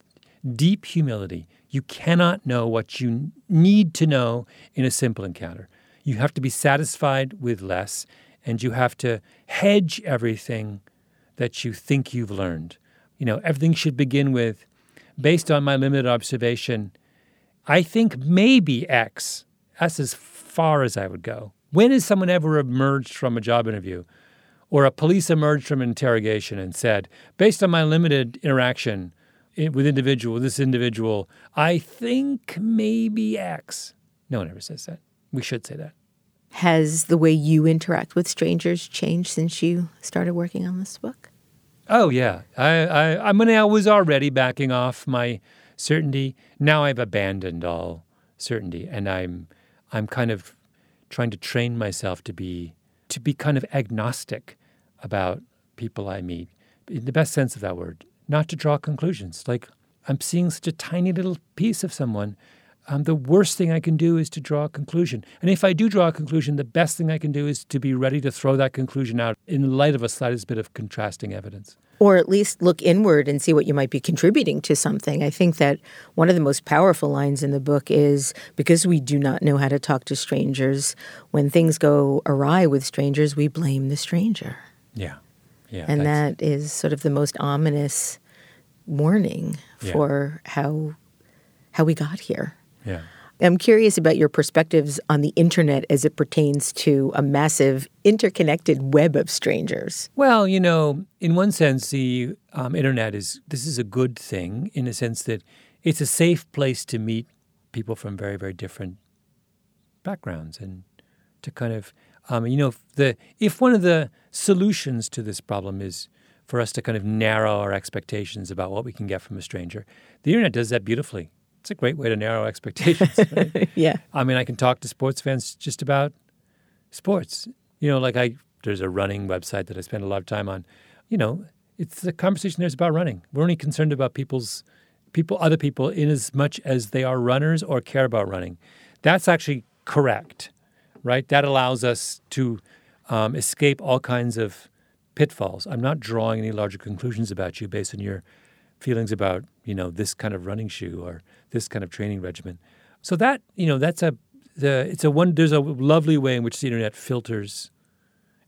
deep humility. You cannot know what you need to know in a simple encounter. You have to be satisfied with less, and you have to hedge everything that you think you've learned. You know, everything should begin with, based on my limited observation, I think maybe X. That's as far as I would go. When has someone ever emerged from a job interview or a police emerged from an interrogation and said, based on my limited interaction with individual, this individual, I think maybe X. No one ever says that. We should say that. Has the way you interact with strangers changed since you started working on this book? Oh yeah, I I I mean I was already backing off my certainty. Now I've abandoned all certainty, and I'm I'm kind of trying to train myself to be to be kind of agnostic about people I meet, in the best sense of that word. Not to draw conclusions. Like I'm seeing such a tiny little piece of someone. Um, the worst thing I can do is to draw a conclusion. And if I do draw a conclusion, the best thing I can do is to be ready to throw that conclusion out in light of a slightest bit of contrasting evidence or at least look inward and see what you might be contributing to something. I think that one of the most powerful lines in the book is because we do not know how to talk to strangers, when things go awry with strangers, we blame the stranger. Yeah. Yeah. And that is sort of the most ominous warning for yeah. how how we got here. Yeah. I'm curious about your perspectives on the internet as it pertains to a massive interconnected web of strangers. Well, you know, in one sense, the um, internet is this is a good thing in a sense that it's a safe place to meet people from very, very different backgrounds and to kind of, um, you know, the if one of the solutions to this problem is for us to kind of narrow our expectations about what we can get from a stranger, the internet does that beautifully it's a great way to narrow expectations. Right? (laughs) yeah. I mean, I can talk to sports fans just about sports. You know, like I there's a running website that I spend a lot of time on. You know, it's the conversation there's about running. We're only concerned about people's people, other people, in as much as they are runners or care about running. That's actually correct, right? That allows us to um, escape all kinds of pitfalls. I'm not drawing any larger conclusions about you based on your feelings about you know this kind of running shoe or this kind of training regimen. So that you know that's a the it's a one there's a lovely way in which the internet filters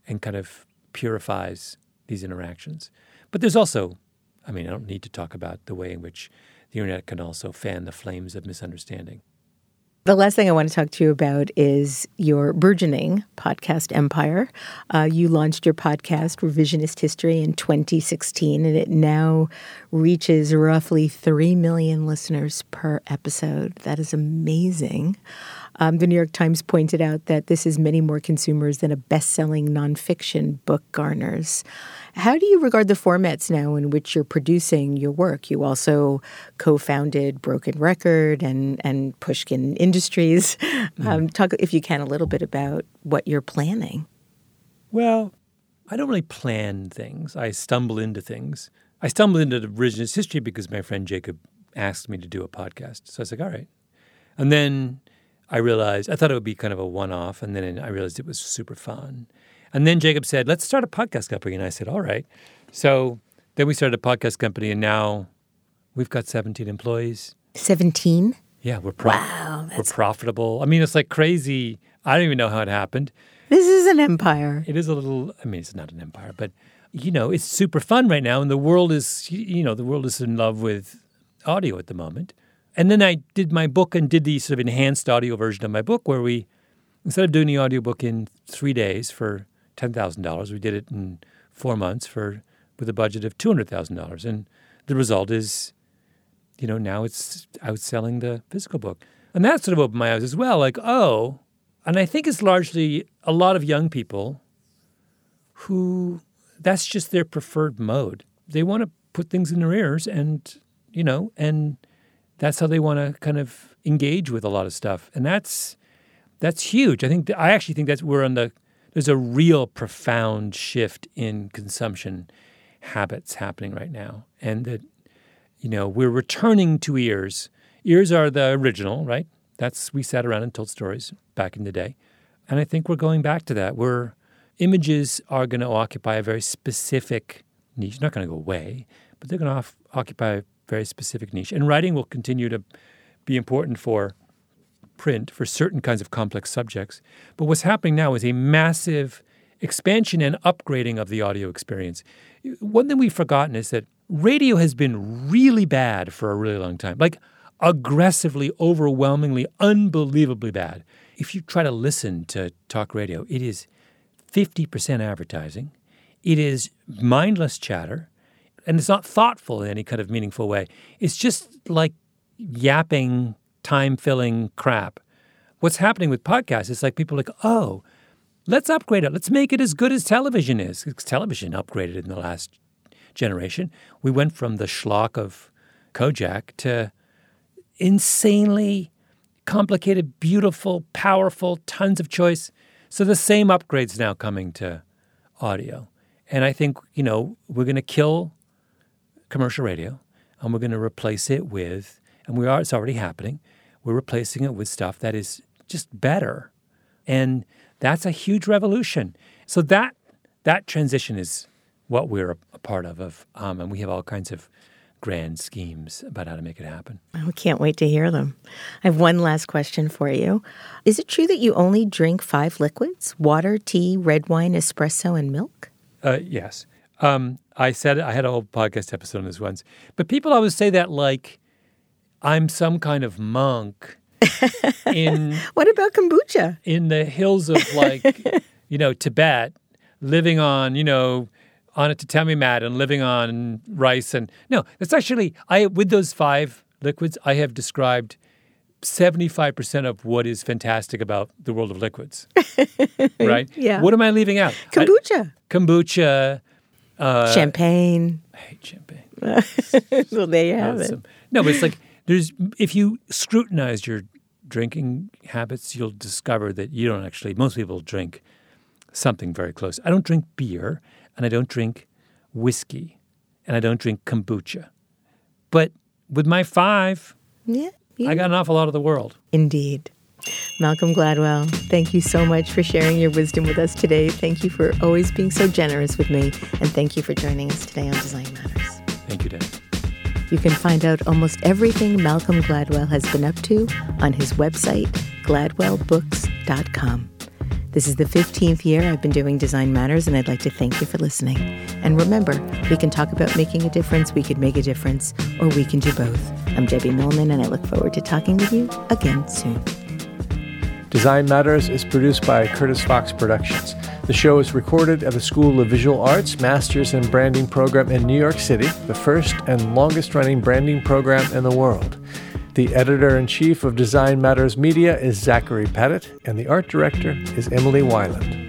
and kind of purifies these interactions. But there's also, I mean, I don't need to talk about the way in which the internet can also fan the flames of misunderstanding. The last thing I want to talk to you about is your burgeoning podcast empire. Uh, you launched your podcast, Revisionist History, in 2016, and it now reaches roughly 3 million listeners per episode. That is amazing. Um, the New York Times pointed out that this is many more consumers than a best selling nonfiction book garners. How do you regard the formats now in which you're producing your work? You also co founded Broken Record and, and Pushkin Industries. Mm. Um, talk, if you can, a little bit about what you're planning. Well, I don't really plan things, I stumble into things. I stumbled into the revisionist history because my friend Jacob asked me to do a podcast. So I was like, all right. And then I realized I thought it would be kind of a one off, and then I realized it was super fun. And then Jacob said, let's start a podcast company. And I said, all right. So then we started a podcast company, and now we've got 17 employees. 17? Yeah, we're, pro- wow, we're profitable. I mean, it's like crazy. I don't even know how it happened. This is an empire. It is a little, I mean, it's not an empire, but, you know, it's super fun right now. And the world is, you know, the world is in love with audio at the moment. And then I did my book and did the sort of enhanced audio version of my book where we, instead of doing the audiobook in three days for $10,000, we did it in four months for with a budget of $200,000. And the result is, you know, now it's outselling the physical book. And that sort of opened my eyes as well. Like, oh, and I think it's largely a lot of young people who that's just their preferred mode. They want to put things in their ears and, you know, and that's how they want to kind of engage with a lot of stuff, and that's that's huge. I think I actually think that's we're on the there's a real profound shift in consumption habits happening right now, and that you know we're returning to ears. Ears are the original, right? That's we sat around and told stories back in the day, and I think we're going back to that. We're images are going to occupy a very specific niche. Not going to go away, but they're going to off, occupy very specific niche. And writing will continue to be important for print for certain kinds of complex subjects. But what's happening now is a massive expansion and upgrading of the audio experience. One thing we've forgotten is that radio has been really bad for a really long time. Like aggressively, overwhelmingly, unbelievably bad. If you try to listen to talk radio, it is 50% advertising. It is mindless chatter, and it's not thoughtful in any kind of meaningful way. It's just like yapping, time filling crap. What's happening with podcasts is like people are like, oh, let's upgrade it. Let's make it as good as television is. Because television upgraded in the last generation. We went from the schlock of Kojak to insanely complicated, beautiful, powerful, tons of choice. So the same upgrades now coming to audio. And I think, you know, we're going to kill commercial radio and we're going to replace it with, and we are, it's already happening, we're replacing it with stuff that is just better. And that's a huge revolution. So that, that transition is what we're a, a part of, of um, and we have all kinds of grand schemes about how to make it happen. I can't wait to hear them. I have one last question for you. Is it true that you only drink five liquids water, tea, red wine, espresso, and milk? Uh, yes. Um, I said I had a whole podcast episode on this once, but people always say that like I'm some kind of monk (laughs) in what about kombucha in the hills of like (laughs) you know Tibet, living on you know on a tatami mat and living on rice and no, it's actually I with those five liquids I have described 75% of what is fantastic about the world of liquids. (laughs) right? Yeah. What am I leaving out? Kombucha. I, kombucha. Uh, champagne. I hate champagne. (laughs) well, there you have Awesome. it. No, but it's like there's if you scrutinize your drinking habits, you'll discover that you don't actually. Most people drink something very close. I don't drink beer, and I don't drink whiskey, and I don't drink kombucha. But with my five, Yeah. I got an awful lot of the world. Indeed. Malcolm Gladwell, thank you so much for sharing your wisdom with us today. Thank you for always being so generous with me. And thank you for joining us today on Design Matters. Thank you, Dan. You can find out almost everything Malcolm Gladwell has been up to on his website, gladwellbooks.com. This is the 15th year I've been doing Design Matters, and I'd like to thank you for listening. And remember, we can talk about making a difference, we could make a difference, or we can do both. I'm Debbie Millman, and I look forward to talking with you again soon. Design Matters is produced by Curtis Fox Productions. The show is recorded at the School of Visual Arts Masters in Branding program in New York City, the first and longest running branding program in the world. The editor in chief of Design Matters Media is Zachary Petit, and the art director is Emily Weiland.